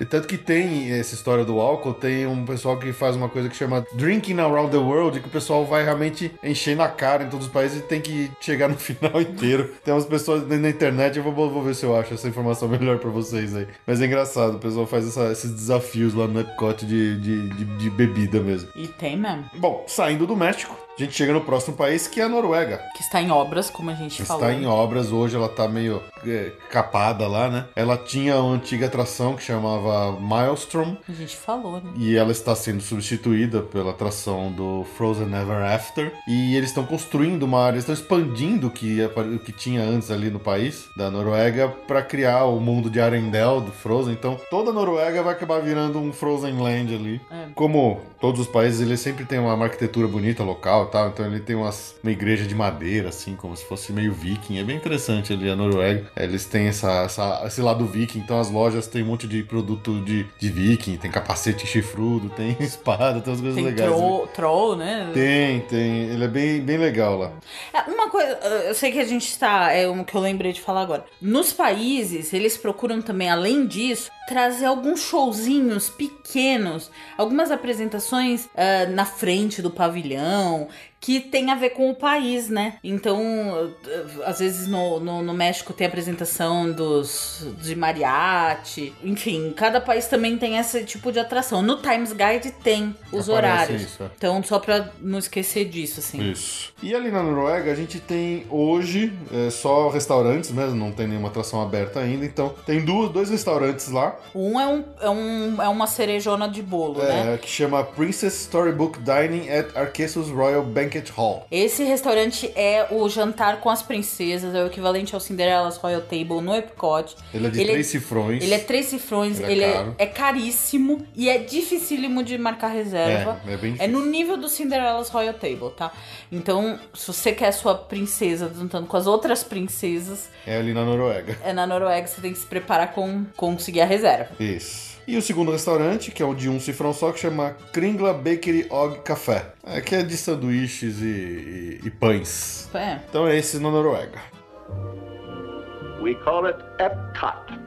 S1: E tanto que tem essa história do álcool, tem um pessoal que faz uma coisa que chama Drinking Around the World, que o pessoal vai realmente enchendo a cara em todos os países e tem que chegar no final inteiro. Tem umas pessoas na internet, eu vou, vou ver se eu acho essa informação melhor pra vocês aí. Mas é engraçado, o pessoal faz essa- esses desafios lá no Epcot de, de, de- de bebida mesmo.
S4: E tem mesmo.
S1: Bom, saindo do México, a gente chega no próximo país, que é a Noruega.
S4: Que está em obras, como a gente falou.
S1: Está em obras, hoje ela tá meio é, capada lá, né? Ela tinha uma antiga atração que chamava Maelstrom,
S4: A gente falou, né?
S1: e ela está sendo substituída pela atração do Frozen Ever After. E eles estão construindo uma área, estão expandindo o que, apa- o que tinha antes ali no país, da Noruega, para criar o mundo de Arendelle do Frozen. Então toda a Noruega vai acabar virando um Frozen Land ali.
S4: É.
S1: Como todos os países, ele sempre tem uma arquitetura bonita local e tal. Então ele tem umas, uma igreja de madeira, assim, como se fosse meio viking. É bem interessante ali a Noruega. Eles têm essa, essa- esse lado viking, então as lojas têm um monte de produto de, de viking. Tem capacete chifrudo, tem espada, tem umas coisas
S4: Tem
S1: legais.
S4: troll, troll, né?
S1: Tem, tem. Ele é bem, bem legal lá.
S4: É, Uma coisa, eu sei que a gente tá. É um que eu lembrei de falar agora. Nos países, eles procuram também, além disso, trazer alguns showzinhos pequenos, algumas apresentações ah, na frente do pavilhão. Que tem a ver com o país, né? Então, às vezes no, no, no México tem a apresentação dos de mariachi. Enfim, cada país também tem esse tipo de atração. No Times Guide tem os
S1: Aparece
S4: horários.
S1: isso, é.
S4: Então, só pra não esquecer disso, assim.
S1: Isso. E ali na Noruega a gente tem hoje é, só restaurantes mesmo, não tem nenhuma atração aberta ainda. Então tem duas, dois restaurantes lá,
S4: Um é, um, é, um, é uma cerejona de bolo, né?
S1: é, que chama Princess Storybook Dining at Arquesus Royal Banquet Hall.
S4: Esse restaurante é o jantar com as princesas, é o equivalente ao Cinderella's Royal Table no Epcot.
S1: Ele é de
S4: Ele é-
S1: três cifrões.
S4: Ele é três cifrões,
S1: Ele é
S4: ele é,
S1: caro.
S4: é caríssimo e é dificílimo de marcar reserva.
S1: É, é bem
S4: É no nível do Cinderella's Royal Table, tá? Então, se você quer sua princesa juntando com as outras princesas,
S1: É ali na Noruega.
S4: é na Noruega, você tem que se preparar com conseguir a reserva.
S1: Isso. E o segundo restaurante, que é o de um cifrão só, que chama Kringla Bakery Og Café. É, que é de sanduíches e, e- e pães.
S4: É.
S1: Então é esse na Noruega.
S3: We call it EPCOT,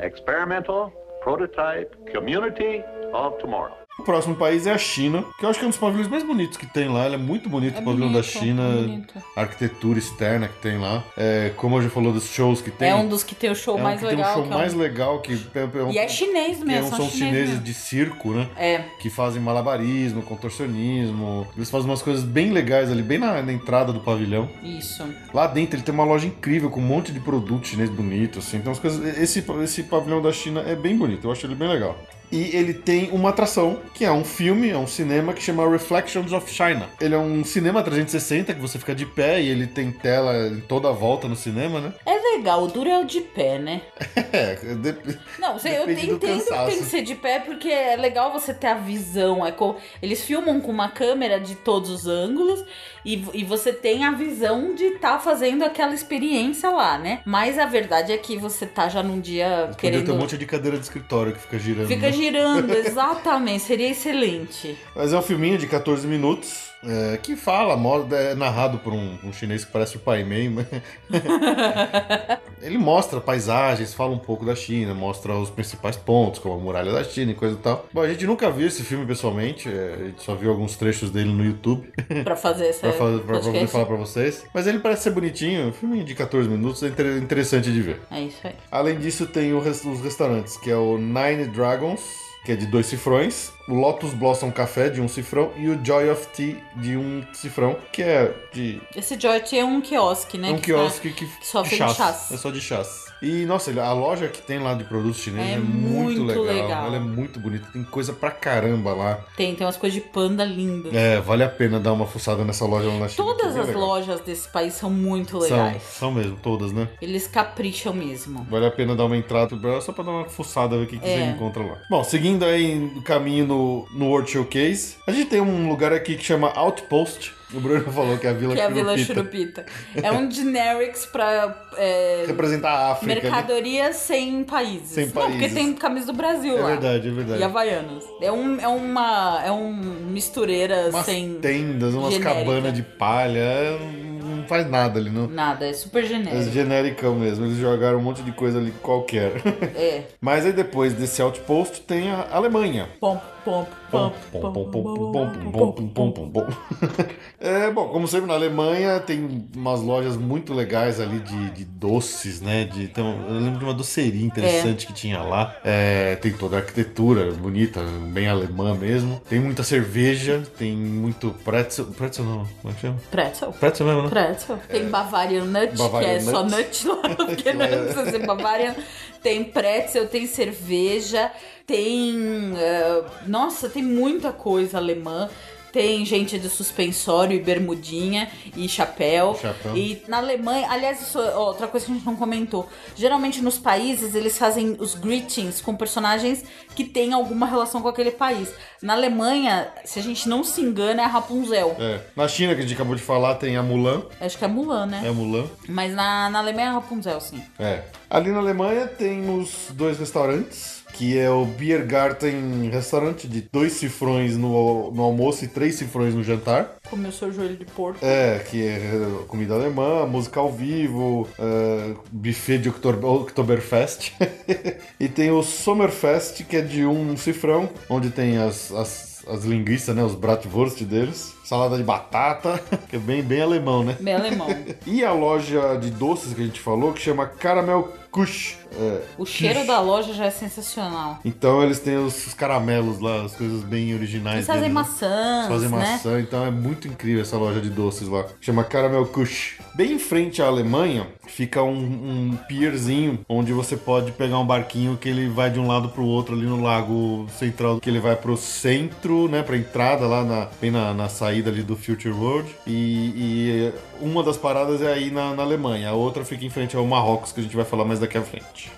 S3: Experimental Prototype Community of Tomorrow.
S1: O próximo país é a China, que eu acho que é um dos pavilhões mais bonitos que tem lá. Ele é muito bonito,
S4: É
S1: o pavilhão da
S4: bonito,
S1: China.
S4: é bonito.
S1: A arquitetura externa que tem lá. É, como eu já falou dos shows que tem.
S4: É um dos que tem o show
S1: é um
S4: mais
S1: que
S4: legal.
S1: tem um show
S4: que é um-
S1: mais legal que é, é um-
S4: E é chinês mesmo,
S1: é um-
S4: são
S1: são chineses
S4: mesmo.
S1: de circo, né?
S4: É,
S1: Que fazem malabarismo, contorcionismo. Eles fazem umas coisas bem legais ali, bem na, na entrada do pavilhão.
S4: isso.
S1: Lá dentro ele tem uma loja incrível com um monte de produto chinês bonito, assim. Então as coisas. Esse, esse pavilhão da China é bem bonito, eu acho ele bem legal. E ele tem uma atração, que é um filme, é um cinema que chama Reflections of China. Ele é um cinema 360 que você fica de pé e ele tem tela em toda a volta no cinema, né?
S4: É legal, o duro é o de pé, né?
S1: É, de-
S4: Não, você, eu entendo que tem que ser de pé porque é legal você ter a visão. É co- Eles filmam com uma câmera de todos os ângulos e, e você tem a visão de estar fazendo aquela experiência lá, né? Mas a verdade é que você tá já num dia
S1: Podia
S4: querendo.
S1: ter um monte de cadeira de escritório que fica girando.
S4: Fica
S1: né?
S4: Girando, exatamente. Seria excelente.
S1: Mas é um filminho de 14 minutos é, que fala, é narrado por um, um chinês que parece o Pai mas... Ele mostra paisagens, fala um pouco da China, mostra os principais pontos, como a muralha da China e coisa e tal. Bom, a gente nunca viu esse filme pessoalmente, é, a gente só viu alguns trechos dele no YouTube
S4: Pra fazer essa.
S1: pra, fa- pra- pra falar pra vocês. Mas ele parece ser bonitinho, um filminho de 14 minutos, é inter- interessante de ver.
S4: É isso aí.
S1: Além disso, tem os restaurantes, que é o Nine Dragons, que é de dois cifrões, o Lotus Blossom Café, de um cifrão, e o Joy of Tea, de um cifrão, que é de
S4: Esse Joy é um quiosque, né?
S1: um
S4: que
S1: quiosque que,
S4: que só
S1: chás.
S4: chás.
S1: É só de chás. E, nossa, a loja que tem lá de produtos chineses
S4: É
S1: é, muito,
S4: muito
S1: legal.
S4: legal.
S1: Ela é muito bonita, tem coisa pra caramba lá.
S4: Tem, tem umas coisas de panda lindas.
S1: É, vale a pena dar uma fuçada nessa loja lá na China. é
S4: Todas
S1: bem
S4: as
S1: legal.
S4: lojas desse país são muito
S1: São,
S4: legais.
S1: são mesmo, todas, né?
S4: Eles capricham mesmo.
S1: Vale a pena dar uma entrada só pra dar uma fuçada, ver o que, que
S4: É.
S1: você encontra lá. Bom, seguindo aí no caminho no, no World Showcase, a gente tem um lugar aqui que chama Outpost. O Bruno falou que é a Vila
S4: Que é a Vila
S1: Churupita.
S4: Churupita. É um generics pra é,
S1: Representar a África. né?
S4: mercadorias sem países.
S1: Sem
S4: Não, porque
S1: países.
S4: tem camisa do Brasil
S1: É
S4: lá.
S1: verdade, é verdade.
S4: E Havaianas. É, um, é uma. É um mistureira
S1: Umas
S4: sem
S1: tendas, umas
S4: genérica.
S1: cabanas de palha, é, não faz nada ali, não.
S4: nada. É super
S1: É
S4: genérico.
S1: genericão mesmo, eles jogaram um monte de coisa ali qualquer.
S4: É.
S1: Mas aí depois desse outpost tem a Alemanha.
S4: Pom, pom,
S1: Pom,
S4: pom,
S1: pom, pom, pom, pom, pom, pom, pom. É, bom, como sempre na Alemanha tem umas lojas muito legais ali de, de doces, né? De, então, eu lembro de uma doceria interessante que tinha lá. É, tem toda a arquitetura bonita, bem alemã mesmo. Tem muita cerveja, tem muito pretzel. Pretzel não, como é que chama?
S4: Pretzel.
S1: Pretzel mesmo, né?
S4: Pretzel. Tem Bavarian Nut,
S1: Bavarian
S4: que é só
S1: Nut.
S4: nut lá, porque não precisa ser Bavarian. Tem pretzel, tem cerveja, tem. eh, nossa, tem muita coisa alemã. Tem gente de suspensório e bermudinha e chapéu.
S1: Chapéu.
S4: E na Alemanha, aliás, isso é outra coisa que a gente não comentou. Geralmente nos países eles fazem os greetings com personagens que têm alguma relação com aquele país. Na Alemanha, se a gente não se engana, é a Rapunzel.
S1: É. Na China, que a gente acabou de falar, tem a Mulan.
S4: Acho que é Mulan, né?
S1: É a Mulan.
S4: Mas na, na Alemanha é Rapunzel, sim.
S1: É. Ali na Alemanha temos dois restaurantes, que é o Biergarten Restaurante, de dois cifrões no, no almoço e três cifrões no jantar.
S4: Comeu seu joelho de porco.
S1: É, que é comida alemã, música ao vivo, é, buffet de Oktober, Oktoberfest. e tem o Sommerfest, que é de um cifrão, onde tem as, as, as linguiças, né, os bratwurst deles. Salada de batata, que é bem, bem alemão, né?
S4: Bem alemão.
S1: E a loja de doces que a gente falou, que chama Caramel Kusch. É,
S4: O cheiro da loja já é sensacional.
S1: Então eles têm os, os caramelos lá, as coisas bem originais.
S4: Eles fazem
S1: deles, né?
S4: maçãs,
S1: Fazem
S4: né?
S1: maçã, então é muito incrível essa loja de doces lá. Chama Caramel Kusch. Bem em frente à Alemanha fica um, um pierzinho onde você pode pegar um barquinho que ele vai de um lado pro outro ali no lago central, que ele vai pro centro, né, pra entrada lá na, bem na, na saída ali do Future World. E, e uma das paradas é aí na, na Alemanha, a outra fica em frente ao Marrocos, que a gente vai falar mais daqui à frente.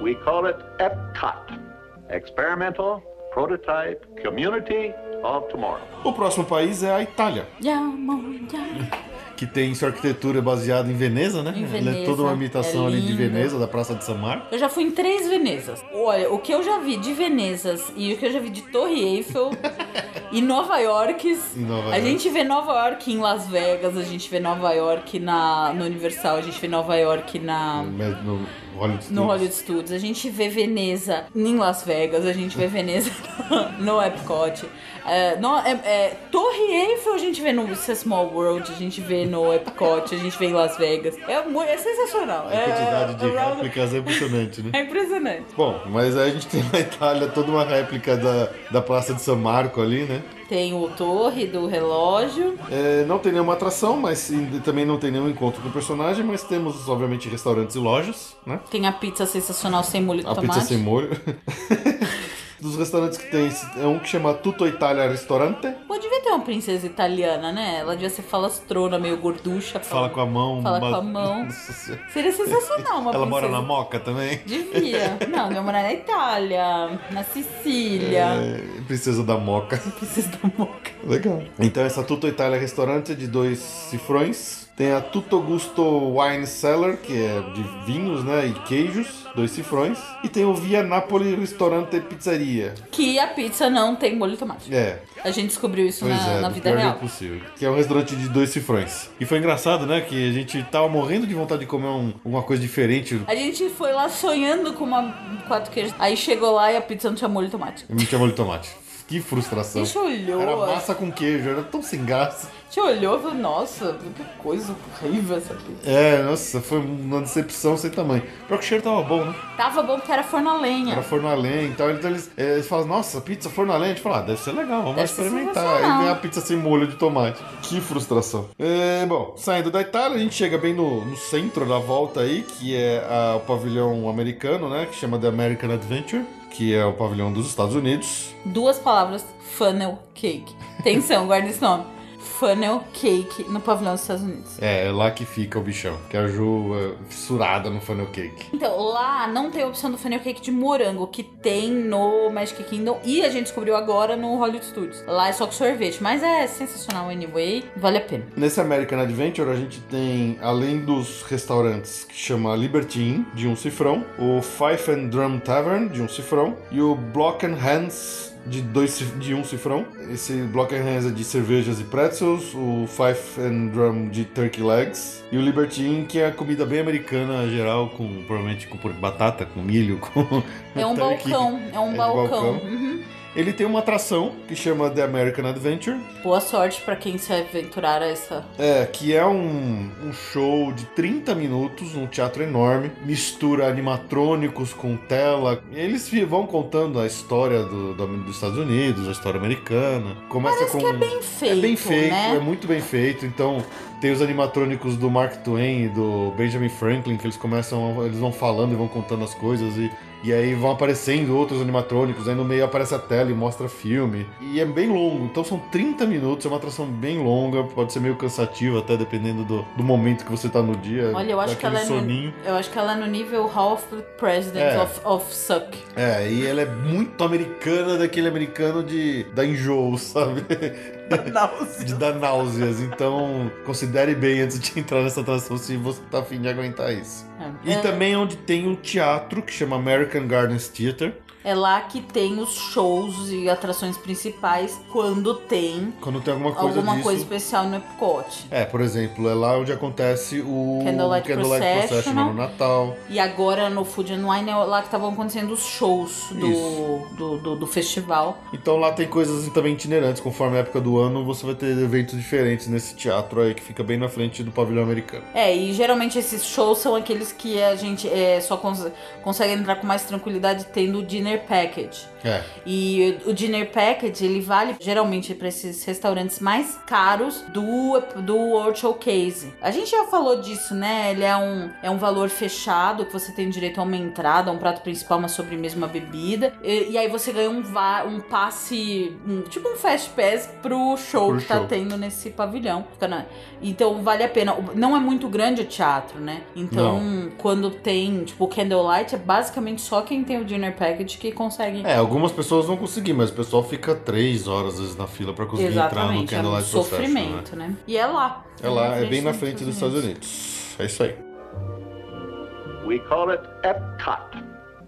S3: We call it EPCOT, Experimental Prototype Community of Tomorrow.
S1: O próximo país é a Itália. Que tem sua arquitetura baseada em Veneza, né?
S4: Em
S1: Ela é
S4: Veneza,
S1: toda uma imitação
S4: é
S1: ali de. Veneza, da Praça de San Marco.
S4: Eu já fui em três Venezas. Olha, o que eu já vi de Venezas e o que eu já vi de Torre Eiffel e Nova York.
S1: Em Nova
S4: a
S1: York.
S4: gente vê Nova York em Las Vegas, a gente vê Nova York na, no Universal, a gente vê Nova York na,
S1: No Hollywood
S4: no. Hollywood Studios, a gente vê Veneza em Las Vegas, a gente vê Veneza no Epcot. É, no- é- é, Torre Eiffel a gente vê no Small World, a gente vê no Epcot, a gente vê em Las Vegas. É, é sensacional.
S1: A quantidade de
S4: é, around-
S1: réplicas é impressionante, né?
S4: É impressionante.
S1: Bom, mas aí a gente tem na Itália toda uma réplica da, da Praça de San Marco ali, né?
S4: Tem o Torre do Relógio.
S1: É, não tem nenhuma atração, mas também não tem nenhum encontro com o personagem, mas temos, obviamente, restaurantes e lojas, né?
S4: Tem a pizza sensacional sem molho de
S1: A
S4: tomate.
S1: pizza sem molho. Dos restaurantes que tem, é um que chama Tutto Italia Ristorante.
S4: Pô, devia ter uma princesa italiana, né? Ela devia ser falastrona, meio gorducha.
S1: Fala com a mão.
S4: Fala com
S1: uma-
S4: a mão. Seria sensacional uma
S1: Ela mora
S4: princesa.
S1: na Moca também.
S4: Devia. Não, devia morar na Itália, na Sicília.
S1: É, princesa da Moca.
S4: Princesa da Moca.
S1: Legal. Então essa Tutto Italia Restaurante é de dois cifrões. Tem a Tutto Gusto Wine Cellar, que é de vinhos, né, e queijos, dois cifrões. E tem o Via Napoli Ristorante e Pizzaria.
S4: Que a pizza não tem molho de tomate.
S1: É,
S4: A gente descobriu isso
S1: pois
S4: na,
S1: é,
S4: na
S1: do
S4: vida
S1: pior
S4: real.
S1: jeito possível. Que é um restaurante de dois cifrões. E foi engraçado, né, que a gente tava morrendo de vontade de comer um- uma coisa diferente.
S4: A gente foi lá sonhando com uma quatro queijos. Aí chegou lá e a pizza não tinha molho de tomate.
S1: Não tinha molho de tomate. Que frustração.
S4: A gente olhou.
S1: Era massa com queijo, era tão sem graça.
S4: A gente olhou e falou, nossa, que coisa horrível essa pizza.
S1: É, nossa, foi uma decepção sem tamanho. Pior que o cheiro tava bom, né?
S4: Tava bom porque era forno a lenha.
S1: Era forno a lenha e tal. Então eles, eh, eles falam, nossa, pizza forno a lenha. A gente fala, ah, deve ser legal, vamos
S4: Deve
S1: experimentar. Aí vem a pizza sem molho de tomate. Que frustração. É, bom, saindo da Itália, a gente chega bem no, no centro da volta aí, que é a- o pavilhão americano, né? Que chama The American Adventure, que é o pavilhão dos Estados Unidos.
S4: Duas palavras, funnel cake. Atenção, guarda esse nome. Funnel cake no pavilhão dos Estados Unidos.
S1: É, é lá que fica o bichão, que a Ju é, fissurada no funnel cake.
S4: Então, lá não tem a opção do funnel cake de morango, que tem no Magic Kingdom e a gente descobriu agora no Hollywood Studios. Lá é só com sorvete, mas é sensacional anyway, vale a pena.
S1: Nesse American Adventure a gente tem, além dos restaurantes que chama Liberty Inn, de um cifrão, o Fife and Drum Tavern, de um cifrão, e o Block and Hands, de, dois, de um cifrão. Esse Block and Hands é de cervejas e pretzels, o Fife and Drum de turkey legs, e o Liberty Inn, que é a comida bem americana geral, com provavelmente com batata, com milho, com
S4: É um
S1: turkey.
S4: balcão, é um
S1: de
S4: balcão. Uhum.
S1: Ele tem uma atração que chama The American Adventure,
S4: Boa sorte pra quem se aventurar a essa.
S1: É, que é um, um show de 30 minutos, um teatro enorme, mistura animatrônicos com tela. Eles vão contando a história do, do- dos Estados Unidos, a história americana. Começa
S4: Parece
S1: com.
S4: que é bem feito,
S1: É bem feito,
S4: né?
S1: é muito bem feito. Então, tem os animatrônicos do Mark Twain e do Benjamin Franklin, que eles começam, eles vão falando e vão contando as coisas e. E aí vão aparecendo outros animatrônicos, aí no meio aparece a tela e mostra filme. E é bem longo, então são 30 minutos, é uma atração bem longa, pode ser meio cansativo até dependendo do, do momento que você tá no dia.
S4: Olha, eu acho que ela é
S1: aquele
S4: no,
S1: soninho.
S4: eu acho que ela é no nível Hall of Presidents
S1: É.
S4: of, of Suck.
S1: É, e ela é muito americana, daquele americano de da enjoo, sabe? De dar náuseas. Então, considere bem antes de entrar nessa atração se você tá afim de aguentar isso. E
S4: É.
S1: também onde tem um teatro que chama American Gardens Theater.
S4: É lá que tem os shows e atrações principais quando tem
S1: Quando tem alguma coisa
S4: alguma
S1: disso.
S4: coisa especial no Epcot.
S1: É, por exemplo, é lá onde acontece o
S4: Candlelight Processional.
S1: no Natal.
S4: E agora no Food and Wine é lá que estavam acontecendo os shows do, do, do, do festival.
S1: Então lá tem coisas também itinerantes, conforme a época do ano, você vai ter eventos diferentes nesse teatro aí que fica bem na frente do pavilhão americano.
S4: É, e geralmente esses shows são aqueles que a gente é, só cons consegue entrar com mais tranquilidade tendo o dinner package.
S1: É.
S4: E o dinner package, ele vale geralmente para esses restaurantes mais caros do, do World Showcase. A gente já falou disso, né? Ele é um, é um valor fechado, que você tem direito a uma entrada, um prato principal, uma sobremesa, uma bebida. E, e aí você ganha um, va um passe, um- tipo um fast pass pro show
S1: Pro
S4: que tá
S1: show.
S4: tendo nesse pavilhão. Então vale a pena. Não é muito grande o teatro, né? Então, quando tem, tipo, o Candlelight, é basicamente só quem tem o dinner package que consegue
S1: É, algumas pessoas vão conseguir, mas o pessoal fica três horas às vezes na fila pra conseguir entrar no
S4: Exatamente, é um
S1: Candlelight Procession, né?
S4: sofrimento, né? E é lá.
S1: É lá, é bem na frente dos Estados Unidos. É isso aí.
S3: We call it EPCOT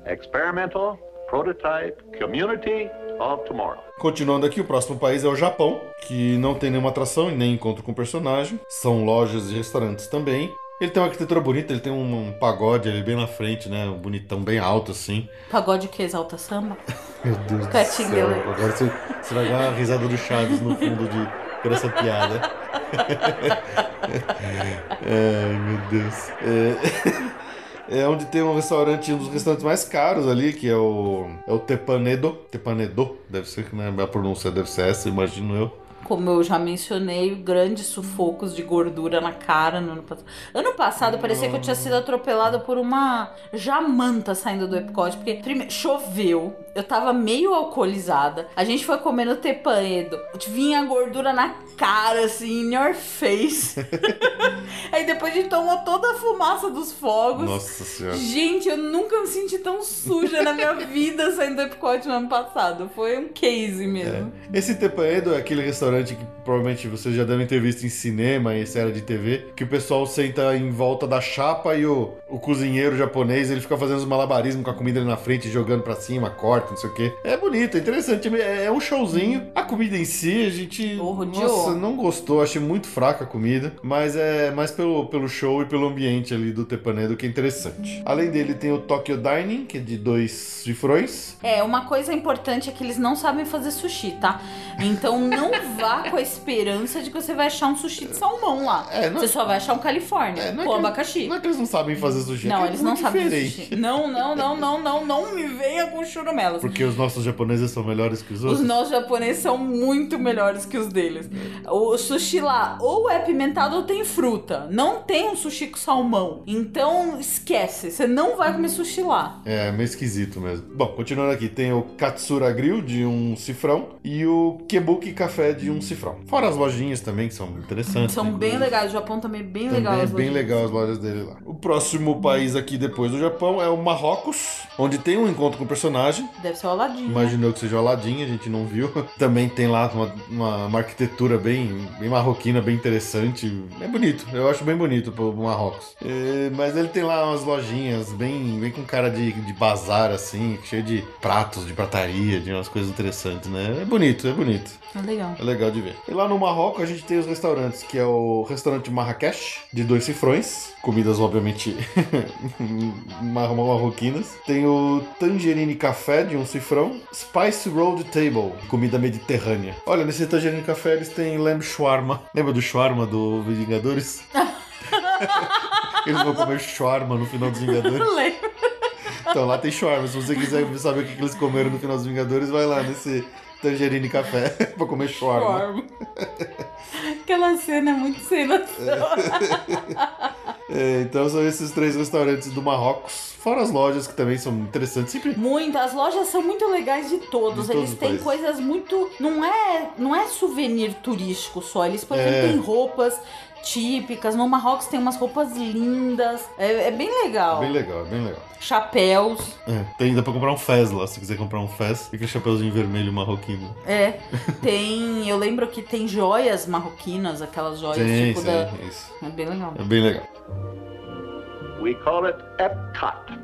S3: Experimental Prototype Community of Tomorrow.
S1: Continuando aqui, o próximo país é o Japão, que não tem nenhuma atração e nem encontro com personagem. São lojas e restaurantes também. Ele tem uma arquitetura bonita, ele tem um, um pagode ali bem na frente, né? Um bonitão bem alto assim.
S4: Pagode que exalta samba?
S1: Meu Deus do céu. Agora você, você vai dar uma risada do Chaves no fundo de, por essa piada. Ai, meu Deus. É, É onde tem um restaurante, um dos restaurantes mais caros ali, que é o. É o Tepanedo. Tepanedo, deve ser que né, a pronúncia deve ser essa, imagino eu.
S4: Como eu já mencionei, grandes sufocos de gordura na cara no ano passado. Ano passado parecia que eu tinha sido atropelada por uma jamanta saindo do Epcot, porque primeiro choveu, eu tava meio alcoolizada. A gente foi comendo tepanedo, vinha gordura na cara, assim, in your face. Aí depois a gente tomou toda a fumaça dos fogos.
S1: Nossa senhora.
S4: Gente, eu nunca me senti tão suja na minha vida saindo do Epcot no ano passado. Foi um case mesmo.
S1: Esse Tepanedo é aquele restaurante que provavelmente vocês já devem ter visto em cinema e série de TV, que o pessoal senta em volta da chapa e o, o cozinheiro japonês ele fica fazendo os malabarismos com a comida ali na frente, jogando pra cima, corta, não sei o quê. É bonito, é interessante, é, é um showzinho. A comida em si, a gente.
S4: Oh,
S1: nossa, não gostou, achei muito fraca a comida, mas é mais pelo, pelo show e pelo ambiente ali do Tepanedo que é interessante. Além dele, tem o Tokyo Dining, que é de dois cifrões.
S4: É, uma coisa importante é que eles não sabem fazer sushi, tá? Então não vá com a esperança de que você vai achar um sushi de salmão lá.
S1: É, não-
S4: Você só vai achar um Califórnia
S1: É, é
S4: com
S1: que-
S4: abacaxi.
S1: Não é que eles não sabem fazer sushi, é
S4: Não,
S1: é
S4: eles não
S1: muito
S4: sabem
S1: diferente.
S4: sushi. Não, não, não, não, não, não me venha com churumelas.
S1: Porque os nossos japoneses são melhores que os
S4: Os
S1: outros?
S4: nossos japoneses são muito melhores que os deles. O sushi lá ou é pimentado ou tem fruta. Não tem um sushi com salmão. Então esquece, você não vai comer sushi lá.
S1: É, meio esquisito mesmo. Bom, continuando aqui, tem o Katsura Grill de um cifrão e o Kebuki Café de um cifrão. Fora as lojinhas também, que são interessantes.
S4: São bem legais. O Japão também é bem
S1: Também
S4: legal.
S1: é
S4: as
S1: bem legal as lojas dele lá. O próximo país aqui depois do Japão é o Marrocos, onde tem um encontro com o personagem.
S4: Deve ser o Aladdin. né?
S1: Imaginou que seja o Aladdin, a gente não viu. Também tem lá uma, uma- uma arquitetura bem, bem marroquina, bem interessante. É bonito, eu acho bem bonito pro Marrocos. É, mas ele tem lá umas lojinhas bem, bem com cara de, de bazar, assim, cheio de pratos, de prataria, de umas coisas interessantes, né? É bonito, é bonito.
S4: É legal.
S1: É legal de ver. E lá no Marrocos a gente tem os restaurantes, que é o restaurante Marrakech, de dois cifrões. Comidas, obviamente, mar- marroquinas. Tem o Tangerine Café, de um cifrão. Spice Road Table, comida mediterrânea. Olha, nesse Tangerine Café eles têm lamb shawarma. Lembra do shawarma do Vingadores? eles vão comer shawarma no final dos Vingadores.
S4: Lembro.
S1: Então lá tem shawarma. Se você quiser saber o que eles comeram no final dos Vingadores, vai lá nesse Tangerine Café pra comer shawarma.
S4: Aquela cena é muito cena.
S1: É, então são esses três restaurantes do Marrocos. Fora as lojas que também são interessantes. Sempre.
S4: Muito, as lojas são muito legais de todos.
S1: De todos
S4: eles
S1: os
S4: têm coisas muito. Não é, não é souvenir turístico só. Eles, por exemplo,
S1: É.
S4: têm roupas típicas. No Marrocos tem umas roupas lindas. É, é bem legal.
S1: Bem legal, bem legal.
S4: Chapéus.
S1: É, tem, dá pra comprar um fez lá, se quiser comprar um fez. Fica chapeuzinho vermelho marroquino.
S4: É. Tem. Eu lembro que tem joias marroquinas, aquelas joias
S1: Sim,
S4: tipo
S1: sim,
S4: da.
S1: isso.
S4: É bem legal.
S1: É bem legal.
S3: We call it EPCOT,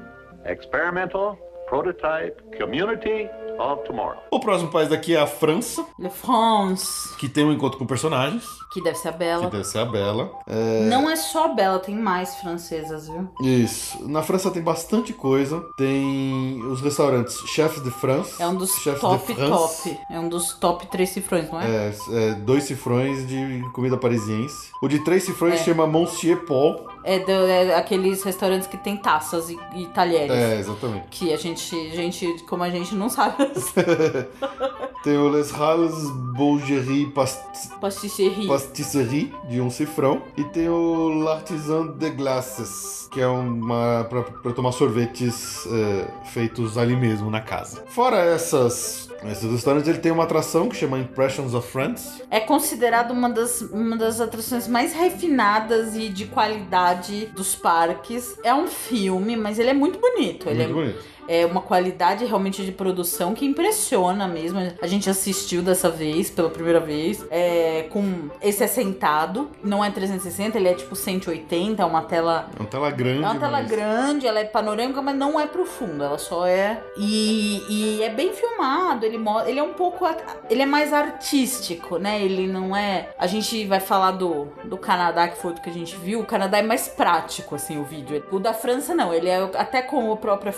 S3: Experimental Prototype Community of Tomorrow.
S1: O próximo país daqui é a França,
S4: Le France,
S1: que tem um encontro com personagens,
S4: que deve ser a
S1: que
S4: Bela.
S1: deve ser a Bela. É,
S4: Não é só a Bela, tem mais francesas, viu?
S1: Isso. Na França tem bastante coisa. Tem os restaurantes Chefs de France.
S4: É um dos
S1: Chefs
S4: top, top. É um dos top três cifrões, não é?
S1: É, é, dois cifrões de comida parisiense. O de três cifrões
S4: É.
S1: chama Monsieur Paul.
S4: É, do- é aqueles restaurantes que tem taças e, e talheres.
S1: É, exatamente.
S4: Que a gente, gente, como a gente não sabe,
S1: Tem o Les Halles Bougerie Past
S4: pastisserie.
S1: Pastisserie, de um cifrão. E tem o L'Artisan de Glaces, que é uma pra, pra tomar sorvetes é, feitos ali mesmo, na casa. Fora essas... Esses restaurantes, ele tem uma atração que chama Impressions of France.
S4: É considerado uma das, uma das atrações mais refinadas e de qualidade dos parques. É um filme, mas ele é muito bonito. Ele
S1: Muito
S4: é,
S1: bonito.
S4: É uma qualidade realmente de produção que impressiona mesmo. A gente assistiu dessa vez, pela primeira vez, é, com esse assentado. Não é 360, ele é tipo 180, é uma tela
S1: É uma tela grande.
S4: É uma tela
S1: mas-
S4: grande, ela é panorâmica, mas não é profunda, ela só é. E, e é bem filmado, ele, mo- ele é um pouco. Ele é mais artístico, né? Ele não é. A gente vai falar do, do Canadá, que foi o que a gente viu. O Canadá é mais prático, assim, o vídeo. O da França, não. Ele é até como a própria
S1: É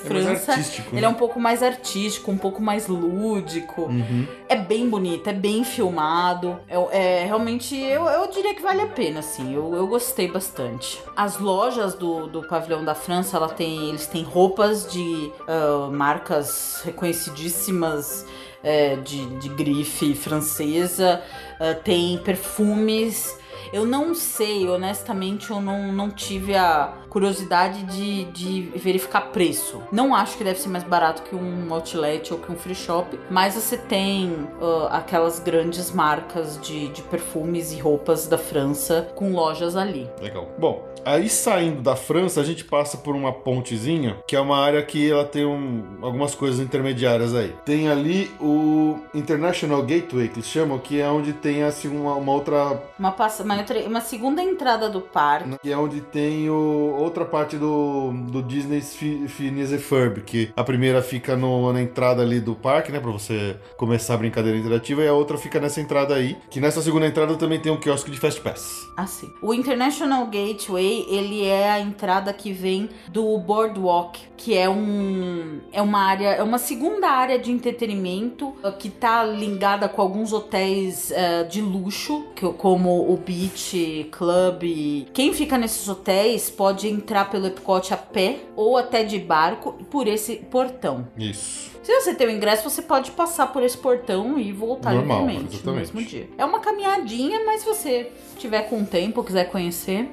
S1: artístico,
S4: ele
S1: né?
S4: é um pouco mais artístico, um pouco mais lúdico.
S1: Uhum.
S4: É bem bonito, é bem filmado. É, é, realmente, eu, eu diria que vale a pena, assim. Eu, eu gostei bastante. As lojas do, do pavilhão da França, ela tem, eles têm roupas de ah, marcas reconhecidíssimas. é, de, de grife francesa, ah, tem perfumes. Eu não sei, honestamente, eu não, não tive a curiosidade de, de verificar preço. Não acho que deve ser mais barato que um outlet ou que um free shop, mas você tem ah, aquelas grandes marcas de, de perfumes e roupas da França com lojas ali.
S1: Legal. Bom, aí saindo da França, a gente passa por uma pontezinha, que é uma área que ela tem um- algumas coisas intermediárias aí. Tem ali o International Gateway, que eles chamam, que é onde tem assim, uma, uma outra.
S4: Uma, passa, uma, uma segunda entrada do parque.
S1: Que é onde tem o, outra parte do, do Disney Fi- Phineas e Ferb, que a primeira fica no- na entrada ali do parque, né, pra você começar a brincadeira interativa, e a outra fica nessa entrada aí, que nessa segunda entrada também tem um quiosque de Fast Pass.
S4: Assim. O International Gateway, ele é a entrada que vem do Boardwalk, que é um é uma área, é uma segunda área de entretenimento uh, que tá ligada com alguns hotéis uh, de luxo, que, como o Beach Club. Quem fica nesses hotéis pode entrar pelo Epcot a pé ou até de barco por esse portão.
S1: Isso.
S4: Se você tem o ingresso, você pode passar por esse portão e voltar
S1: Normal,
S4: livremente no
S1: exatamente.
S4: mesmo dia. É uma caminhadinha, mas se você tiver com tempo, quiser conhecer,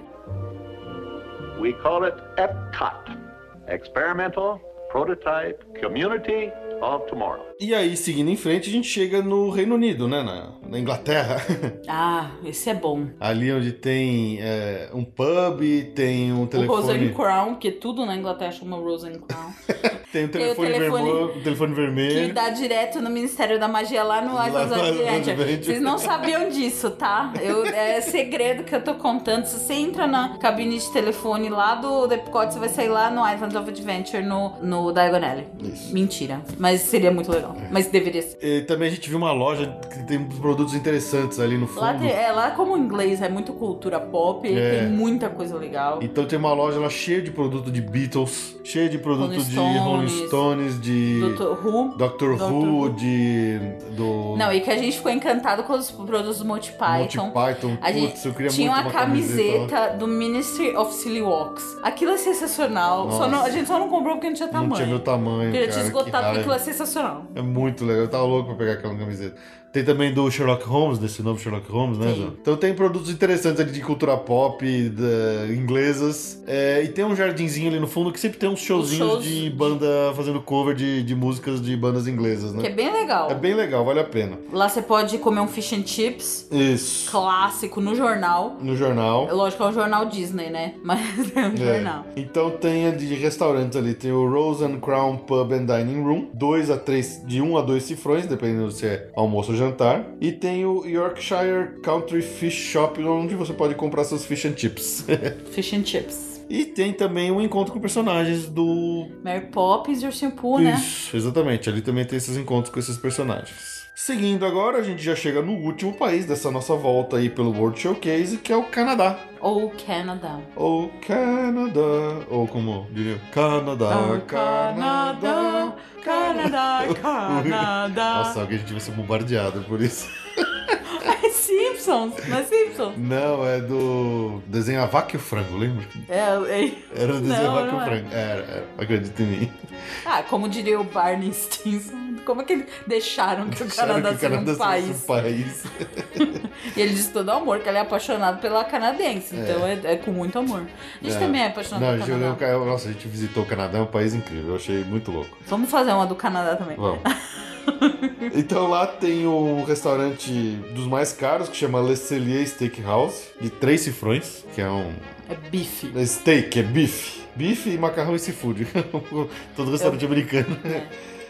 S3: We call it EPCOT, Experimental Prototype Community of Tomorrow.
S1: E aí, seguindo em frente, a gente chega no Reino Unido, né? Na, na Inglaterra.
S4: ah, esse é bom.
S1: Ali onde tem é, um pub, tem um
S4: O Rose
S1: telefone.
S4: and Crown, que tudo na Inglaterra chama Rose and Crown,
S1: Tem um
S4: Tem o
S1: telefone,
S4: telefone
S1: vermelho, telefone
S4: que
S1: vermelho.
S4: dá direto no Ministério da Magia lá no Islands Adventure. Vocês não sabiam disso, tá? Eu, é segredo que eu tô contando. Se você entra na cabine de telefone lá do do Epcot, você vai sair lá no Islands of Adventure no, no Diagon Alley.
S1: Isso.
S4: Mentira. Mas seria muito legal. Mas deveria ser.
S1: E também a gente viu uma loja que tem produtos interessantes ali no fundo.
S4: Lá, tem, é, lá como o inglês é muito cultura pop,
S1: É.
S4: tem muita coisa legal.
S1: Então tem uma loja lá cheia de produto de Beatles, cheia de produto
S4: Rolling
S1: de Rolling
S4: Stones,
S1: Stones, de
S4: Dr. Who.
S1: Doctor,
S4: Dr.
S1: Who,
S4: Who.
S1: de do
S4: Não, e que a gente ficou encantado com os produtos do Monty Python.
S1: Monty Python.
S4: A gente
S1: Putz, eu queria
S4: tinha
S1: muito
S4: uma
S1: camiseta.
S4: camiseta do Ministry of Silly Walks. Aquilo é sensacional. Não- a gente só não comprou porque não tinha tamanho.
S1: Não tinha meu tamanho,
S4: Porque já
S1: cara.
S4: tinha
S1: que
S4: esgotado, porque aquilo é sensacional.
S1: É muito legal, eu tava louco pra pegar aquela camiseta. Tem também do Sherlock Holmes, desse novo Sherlock Holmes, né?
S4: Sim.
S1: Zé? Então tem produtos interessantes ali de cultura pop, da, inglesas. É, e tem um jardinzinho ali no fundo que sempre tem uns showzinhos
S4: shows
S1: de
S4: de-
S1: banda fazendo cover de, de músicas de bandas inglesas,
S4: Que é
S1: né?
S4: bem legal.
S1: É bem legal, vale a pena.
S4: Lá você pode comer um fish and chips
S1: Isso.
S4: clássico no jornal.
S1: No jornal.
S4: Lógico, é um jornal Disney, né? Mas é um
S1: É.
S4: jornal.
S1: Então tem de restaurantes ali, tem o Rose and Crown Pub and Dining Room, dois a três, de um a dois cifrões, dependendo se é almoço ou jantar. E tem o Yorkshire Country Fish Shop, onde você pode comprar seus fish and chips.
S4: Fish and chips.
S1: e tem também um encontro com personagens do.
S4: Mary Poppins e Ursinho Pooh, né?
S1: Isso, exatamente. Ali também tem esses encontros com esses personagens. Seguindo agora, a gente já chega no último país dessa nossa volta aí pelo World Showcase, que é o Canadá.
S4: Ou Canada.
S1: Ou Canadá, ou como diria, Canadá, Canadá.
S4: Canadá, Canadá.
S1: Nossa, alguém a gente vai ser bombardeado por isso.
S4: É Simpsons, não é Simpsons?
S1: Não, é do desenho A Vaca e o Frango, lembra?
S4: É, é...
S1: Era o desenho
S4: Não,
S1: A Vaca e o
S4: é.
S1: Frango. Era, era, acredita em mim.
S4: Ah, como diria o Barney Stinson, como é que eles deixaram que o
S1: Acharam
S4: Canadá
S1: o
S4: seja um país?
S1: um país.
S4: E ele diz todo amor, que ele é apaixonado pela canadense, então é, é com muito amor. A gente
S1: É.
S4: também é apaixonado
S1: Não,
S4: pelo
S1: o
S4: Canadá.
S1: Ca- nossa, a gente visitou o Canadá, é um país incrível, eu achei muito louco.
S4: Vamos fazer uma do Canadá também.
S1: Vamos. Então lá tem um restaurante dos mais caros que chama Le Cellier Steakhouse, de três cifrões, que é um
S4: É bife.
S1: é steak, é bife. Bife e macarrão e seafood. Todo restaurante americano.
S4: É.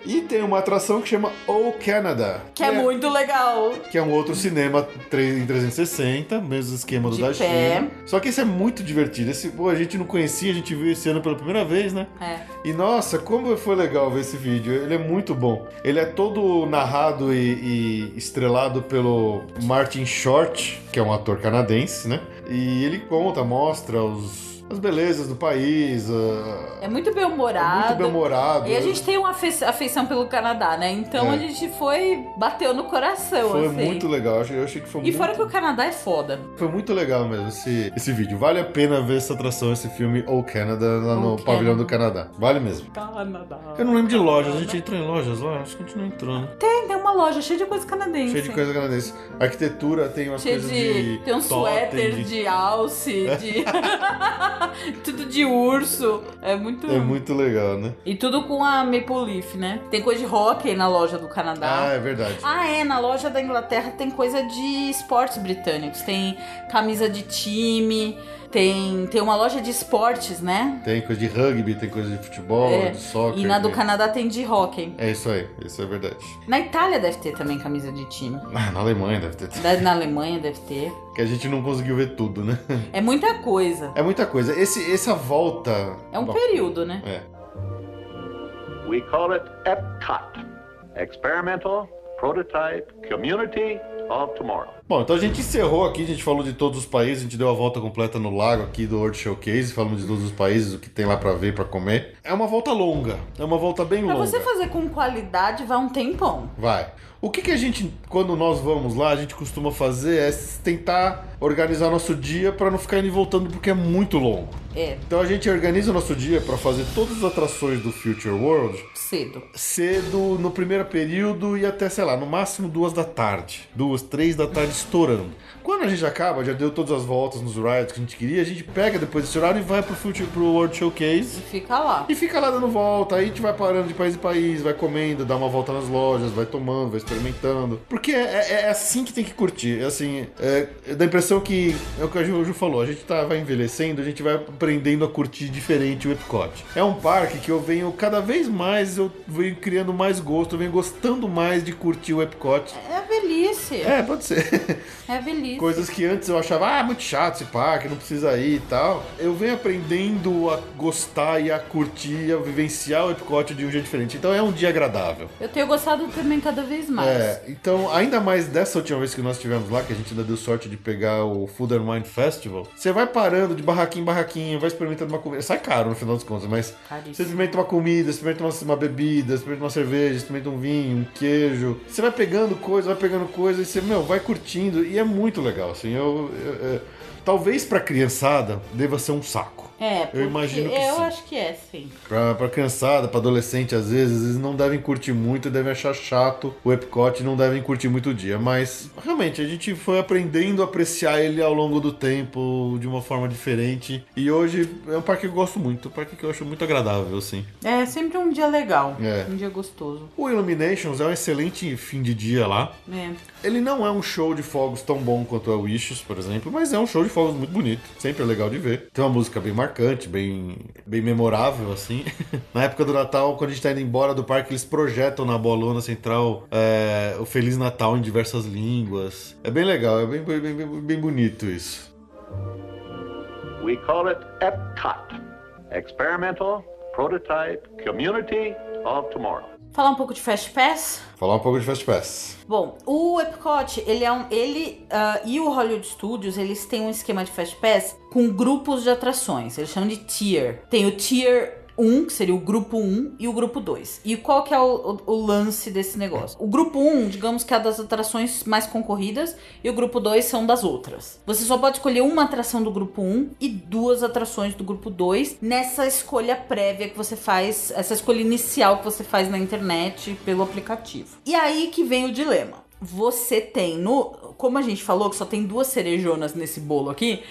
S1: E tem uma atração que chama O Canada.
S4: Que é muito legal.
S1: Que é um outro cinema em 360, mesmo esquema do
S4: De
S1: da
S4: pé.
S1: China. Só que esse é muito divertido. Esse, pô, a gente não conhecia, a gente viu esse ano pela primeira vez, né?
S4: É.
S1: E nossa, como foi legal ver esse vídeo. Ele é muito bom. Ele é todo narrado e, e estrelado pelo Martin Short, que é um ator canadense, né? E ele conta, mostra os, as belezas do país. ah,
S4: É muito bem
S1: é
S4: humorado.
S1: muito bem humorado.
S4: E a gente tem uma afe- afeição pelo Canadá, né? Então
S1: É.
S4: a gente foi, bateu no coração,
S1: Foi
S4: assim.
S1: muito legal. Eu achei, eu achei que foi
S4: E
S1: muito,
S4: fora que o Canadá é foda.
S1: foi muito legal mesmo esse, esse vídeo. Vale a pena ver essa atração, esse filme O Canada, lá no
S4: O
S1: pavilhão
S4: Canada.
S1: do Canadá. Vale mesmo.
S4: Canadá.
S1: Eu não lembro de lojas. A gente entrou em lojas lá? Acho que a gente não entrou, né?
S4: Tem, tem uma loja cheia de coisa canadense.
S1: Cheio de coisa canadense. Arquitetura tem umas
S4: Cheio
S1: coisas
S4: de.
S1: de.
S4: Tem um
S1: totem,
S4: suéter
S1: de-
S4: de alce, de. tudo de urso. É muito.
S1: É muito legal, né?
S4: E tudo com a Maple Leaf, né? Tem coisa de hockey na loja do
S1: Ah,
S4: Canadá.
S1: é verdade.
S4: Ah, é, na loja da Inglaterra tem coisa de esportes britânicos. Tem camisa de time, tem, tem uma loja de esportes, né?
S1: Tem coisa de rugby, tem coisa de futebol,
S4: É.
S1: de soccer.
S4: E na do
S1: tem-
S4: Canadá tem de hockey.
S1: É isso aí, isso é verdade.
S4: Na Itália deve ter também camisa de time.
S1: Ah, na Alemanha deve ter.
S4: Da- Na Alemanha deve ter.
S1: Que a gente não conseguiu ver tudo, né?
S4: É muita coisa.
S1: É muita coisa. Esse, essa volta.
S4: É um
S1: Bom,
S4: período, né?
S1: É.
S3: We call it EPCOT Experimental Prototype Community of Tomorrow.
S1: Bom, então a gente encerrou aqui, a gente falou de todos os países, a gente deu a volta completa no lago aqui do World Showcase, falamos de todos os países, o que tem lá pra ver, pra comer. É uma volta longa, é uma volta bem
S4: Pra
S1: longa.
S4: você fazer com qualidade, vai um tempão.
S1: Vai. O que, que a gente, quando nós vamos lá, a gente costuma fazer é tentar organizar nosso dia pra não ficar indo e voltando porque é muito longo.
S4: É,
S1: Então a gente organiza o nosso dia pra fazer todas as atrações do Future World
S4: cedo.
S1: cedo no primeiro período e até, sei lá, no máximo duas da tarde. Duas, três da tarde estourando. Quando a gente acaba, já deu todas as voltas nos rides que a gente queria, a gente pega depois desse horário e vai pro, Future, pro World
S4: E
S1: Showcase.
S4: fica lá.
S1: E fica lá dando volta, aí a gente vai parando de país em país, vai comendo, dá uma volta nas lojas, vai tomando, vai experimentando. Porque é, é- é assim que tem que curtir. É assim, é, dá a impressão que é o que a Ju, a Ju falou, a gente tá, vai envelhecendo, a gente vai aprendendo a curtir diferente o Epcot. É um parque que eu venho, cada vez mais, eu venho criando mais gosto, eu venho gostando mais de curtir o Epcot.
S4: É a velhice.
S1: É, pode ser.
S4: É a velhice.
S1: Coisas que antes eu achava, ah, muito chato esse parque, não precisa ir e tal. Eu venho aprendendo a gostar e a curtir, a vivenciar o Epcot de um jeito diferente. Então é um dia agradável.
S4: Eu tenho gostado também cada vez mais.
S1: É, então, ainda mais dessa última vez que nós tivemos lá, que a gente ainda deu sorte de pegar o Food and Wine Festival, você vai parando de barraquinho em barraquinho, vai experimentando uma comida. Sai caro no final das contas, mas
S4: Caríssimo.
S1: você experimenta uma comida, experimenta uma, uma bebida, experimenta uma cerveja, experimenta um vinho, um queijo. Você vai pegando coisa, vai pegando coisa e você, meu, vai curtindo. E é muito legal, assim. Eu, eu- eu- talvez pra criançada deva ser um saco.
S4: É, porque
S1: imagino que
S4: eu
S1: sim.
S4: acho que é, sim.
S1: Pra, pra criançada, pra adolescente, às vezes, eles não devem curtir muito, devem achar chato o Epcot e não devem curtir muito o dia. Mas, realmente, a gente foi aprendendo a apreciar ele ao longo do tempo, de uma forma diferente. E hoje é um parque que eu gosto muito, um parque que eu acho muito agradável, assim.
S4: É sempre um dia legal.
S1: É.
S4: Um dia gostoso.
S1: O Illuminations é um excelente fim de dia lá.
S4: É.
S1: Ele não é um show de fogos tão bom quanto é o Wishes, por exemplo, mas é um show de fogos muito bonito. Sempre é legal de ver. Tem uma música bem marcante, bem, bem memorável, assim. na época do Natal, quando a gente tá indo embora do parque, eles projetam na bolona central é, o Feliz Natal em diversas línguas. É bem legal, é bem, bem, bem, bem bonito isso.
S3: We call it EPCOT Experimental Prototype Community of Tomorrow.
S4: Falar um pouco de Fast Pass.
S1: Falar um pouco de Fast Pass.
S4: Bom, o Epcot, ele é um. Ele ah, e o Hollywood Studios, eles têm um esquema de Fast Pass com grupos de atrações. Eles chamam de tier. Tem o tier 1, que seria o grupo 1, e o grupo 2. E qual que é o, o- o lance desse negócio? O grupo 1, digamos que é das atrações mais concorridas, e o grupo 2 são das outras. Você só pode escolher uma atração do grupo 1 e duas atrações do grupo 2 nessa escolha prévia que você faz, essa escolha inicial que você faz na internet pelo aplicativo. E aí que vem o dilema. Você tem no. Como a gente falou que só tem duas cerejonas nesse bolo aqui.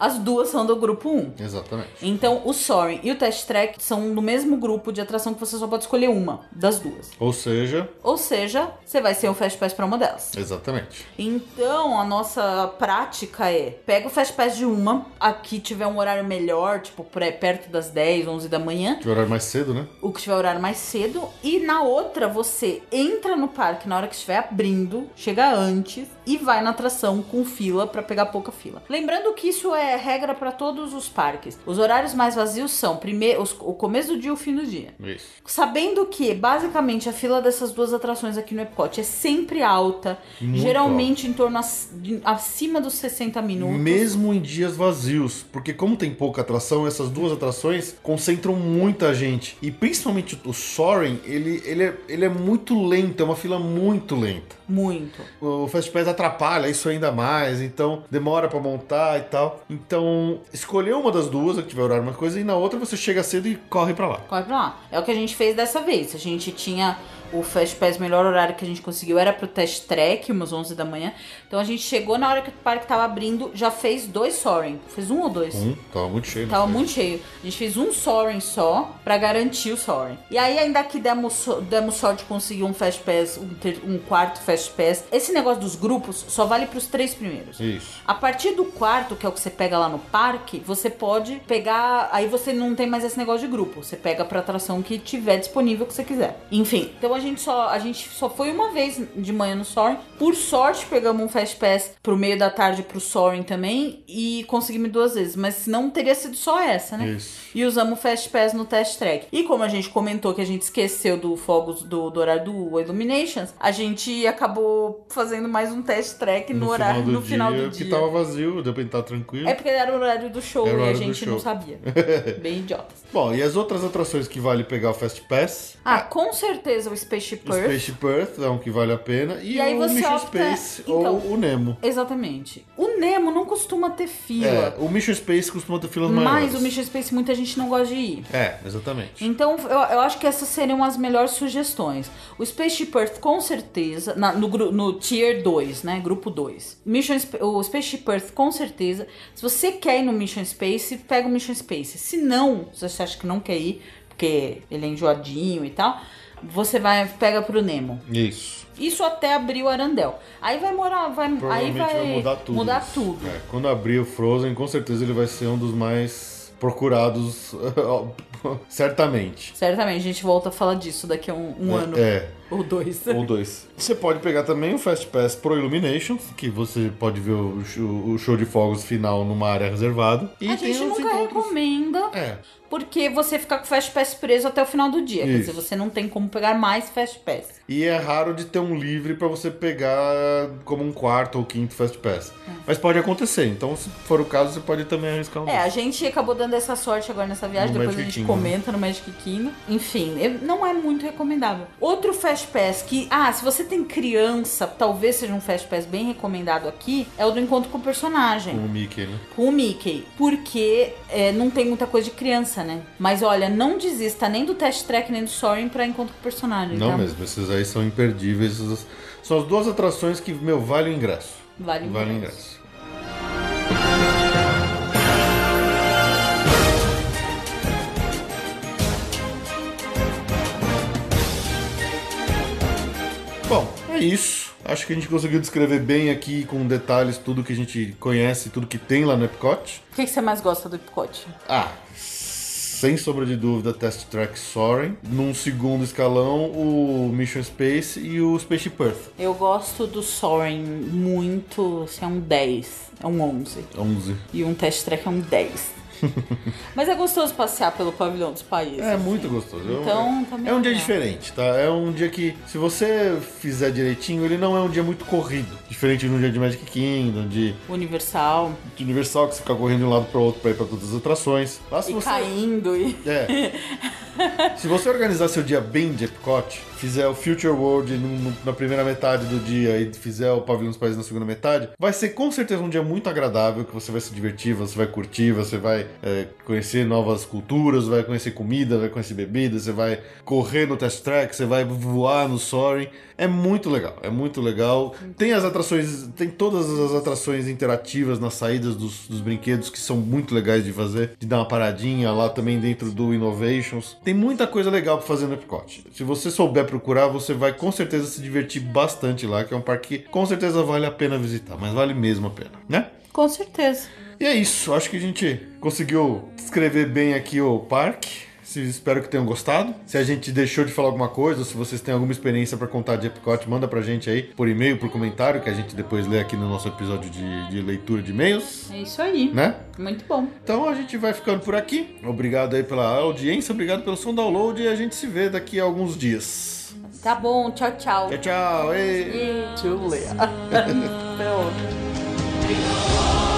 S4: As duas são do grupo 1.
S1: Exatamente.
S4: Então, o Soaring e o Test Track são no mesmo grupo de atração que você só pode escolher uma das duas.
S1: Ou seja,
S4: Ou seja, você vai ser um Fast Pass pra uma delas.
S1: exatamente.
S4: Então, a nossa prática é: pega o Fast Pass de uma, aqui tiver um horário melhor, tipo perto das 10, 11 da manhã,
S1: Que horário mais cedo, né?
S4: o que tiver horário mais cedo, e na outra você entra no parque na hora que estiver abrindo, chega antes e vai na atração com fila pra pegar pouca fila. Lembrando que isso é regra pra todos os parques. Os horários mais vazios são primeiro os- o começo do dia e o fim do dia.
S1: Isso.
S4: Sabendo que, basicamente, a fila dessas duas atrações aqui no Epcot é sempre alta,
S1: Muito
S4: geralmente em torno ac- de- acima dos 60 minutos.
S1: Mesmo em dias vazios, porque como tem pouca atração, essas duas atrações concentram muita gente. E principalmente o Soaring, ele, ele, é, ele é muito lento, é uma fila muito lenta.
S4: Muito.
S1: O Fast Pass atrapalha isso ainda mais, então demora pra montar e tal. Então, escolher uma das duas, que tiver horário uma coisa, e na outra você chega cedo e corre pra lá.
S4: Corre pra lá. É o que a gente fez dessa vez. A gente tinha o Fast Pass, melhor horário que a gente conseguiu era pro Test Track, umas 11 da manhã. Então a gente chegou na hora que o parque tava abrindo, já fez dois Soaring. Fez um ou dois?
S1: Um, tava muito cheio. né?
S4: Tava muito cheio. A gente fez um Soaring só pra garantir o Soaring. E aí, ainda que demos, demos sorte de conseguir um Fast Pass, um, um quarto Fast Pass. Esse negócio dos grupos só vale pros três primeiros.
S1: Isso.
S4: A partir do quarto, que é o que você pega lá no parque, você pode pegar. Aí você não tem mais esse negócio de grupo. Você pega pra atração que tiver disponível que você quiser. Enfim, então a gente só a gente só foi uma vez de manhã no Soaring. Por sorte, pegamos um Fast Pass pro meio da tarde pro Soaring também e conseguimos duas vezes. Mas senão teria sido só essa, né?
S1: Isso.
S4: E usamos o Fast Pass no Test Track. E como a gente comentou que a gente esqueceu do fogos do, do horário do Illuminations, a gente acabou fazendo mais um Test Track no, horário no final do
S1: que
S4: dia.
S1: tava vazio, deu pra estar tranquilo.
S4: É porque era o horário do show e a gente não sabia. Bem idiotas.
S1: Bom, e as outras atrações que vale pegar o Fast Pass?
S4: Ah, com certeza o Spaceship
S1: O
S4: Earth.
S1: Spaceship Earth é um que vale a pena. E,
S4: E aí
S1: o
S4: você
S1: Mission
S4: opta-
S1: Space
S4: então-
S1: ou o Nemo.
S4: Exatamente. O Nemo não costuma ter
S1: É,
S4: fila.
S1: o Mission Space costuma ter filas
S4: mas
S1: maiores.
S4: o Mission Space muita gente não gosta de ir.
S1: É, exatamente.
S4: Então, eu, eu acho que essas seriam as melhores sugestões. O Spaceship Earth, com certeza, na- no, no Tier 2, né? Grupo 2. Mission, o Spaceship Earth, com certeza. Se você quer ir no Mission Space, pega o Mission Space. Se não, se você acha que não quer ir, porque ele é enjoadinho e tal, você vai pega pro Nemo.
S1: Isso.
S4: Isso até abrir o Arandel. Aí vai morar, vai, aí vai,
S1: vai, mudar tudo.
S4: mudar tudo.
S1: É, quando abrir o Frozen, com certeza ele vai ser um dos mais procurados, certamente.
S4: Certamente, a gente volta a falar disso daqui a um, um ano
S1: É.
S4: ou dois.
S1: Ou dois. Você pode pegar também o Fast Pass pro Illuminations, que você pode ver o show, o show de fogos final numa área reservada. E
S4: a gente nunca
S1: encontros-
S4: recomenda,
S1: É.
S4: porque você fica com o Fast Pass preso até o final do dia. Quer
S1: Isso.
S4: dizer, você não tem como pegar mais Fast Pass.
S1: E é raro de ter um livre pra você pegar como um quarto ou quinto Fast Pass. Mas pode acontecer, então se for o caso, você pode também arriscar um
S4: É, a gente acabou dando essa sorte agora nessa viagem,
S1: No
S4: depois
S1: Magic
S4: a gente
S1: Kingdom.
S4: Comenta no Magic Kingdom. Enfim, não é muito recomendável. Outro Fast Pass que, ah, se você tem criança, talvez seja um Fast Pass bem recomendado aqui, é o do encontro com o personagem.
S1: Com o Mickey, né?
S4: com o Mickey, porque é, não tem muita coisa de criança, né? Mas olha, não desista nem do Test Track nem do Soaring pra encontro com o personagem,
S1: Não
S4: tá?
S1: mesmo, esses aí são imperdíveis. São as duas atrações que, meu, vale o ingresso.
S4: Vale o
S1: Vale o
S4: ingresso.
S1: É isso. Acho que a gente conseguiu descrever bem aqui com detalhes tudo que a gente conhece, tudo que tem lá no Epcot.
S4: O que, que você mais gosta do Epcot?
S1: Ah, sem sombra de dúvida, Test Track Soaring. Num segundo escalão, o Mission Space e o Spaceship Earth.
S4: Eu gosto do Soaring muito, assim, é um 10, é um 11.
S1: 11.
S4: E um Test Track é um 10. Mas é gostoso passear pelo pavilhão dos países.
S1: É muito gostoso. Eu-
S4: Então, também
S1: é um dia
S4: legal.
S1: diferente, tá? É um dia que, se você fizer direitinho, ele não é um dia muito corrido. Diferente de um dia de Magic Kingdom, de,
S4: Universal.
S1: de Universal, que você fica correndo de um lado para outro pra ir pra todas as atrações. Lá se
S4: E
S1: você.
S4: caindo e.
S1: É. Se você organizar seu dia bem de Epcot, fizer o Future World na primeira metade do dia e fizer o Pavilhão dos Países na segunda metade, vai ser com certeza um dia muito agradável, que você vai se divertir, você vai curtir, você vai é, conhecer novas culturas, vai conhecer comida, vai conhecer bebida, você vai correr no Test Track, você vai voar no Soaring. É muito legal, é muito legal. Tem as atrações, tem todas as atrações interativas nas saídas dos, dos brinquedos que são muito legais de fazer, de dar uma paradinha lá também dentro do Innovations. Tem muita coisa legal pra fazer no Epcot. Se você souber procurar, você vai com certeza se divertir bastante lá, que é um parque que com certeza vale a pena visitar, mas vale mesmo a pena, né?
S4: Com certeza.
S1: E é isso, acho que a gente conseguiu descrever bem aqui o parque. Se- Espero que tenham gostado. Se a gente deixou de falar alguma coisa, se vocês têm alguma experiência pra contar de Epcot, manda pra gente aí por e-mail, por comentário, que a gente depois lê aqui no nosso episódio de, de leitura de e-mails,
S4: É isso aí.
S1: né?
S4: Muito bom.
S1: Então a gente vai ficando por aqui. Obrigado aí pela audiência, obrigado pelo som download e a gente se vê daqui a alguns dias.
S4: Tá bom, tchau, tchau.
S1: Tchau, tchau. Ei.
S4: E-
S5: Julia.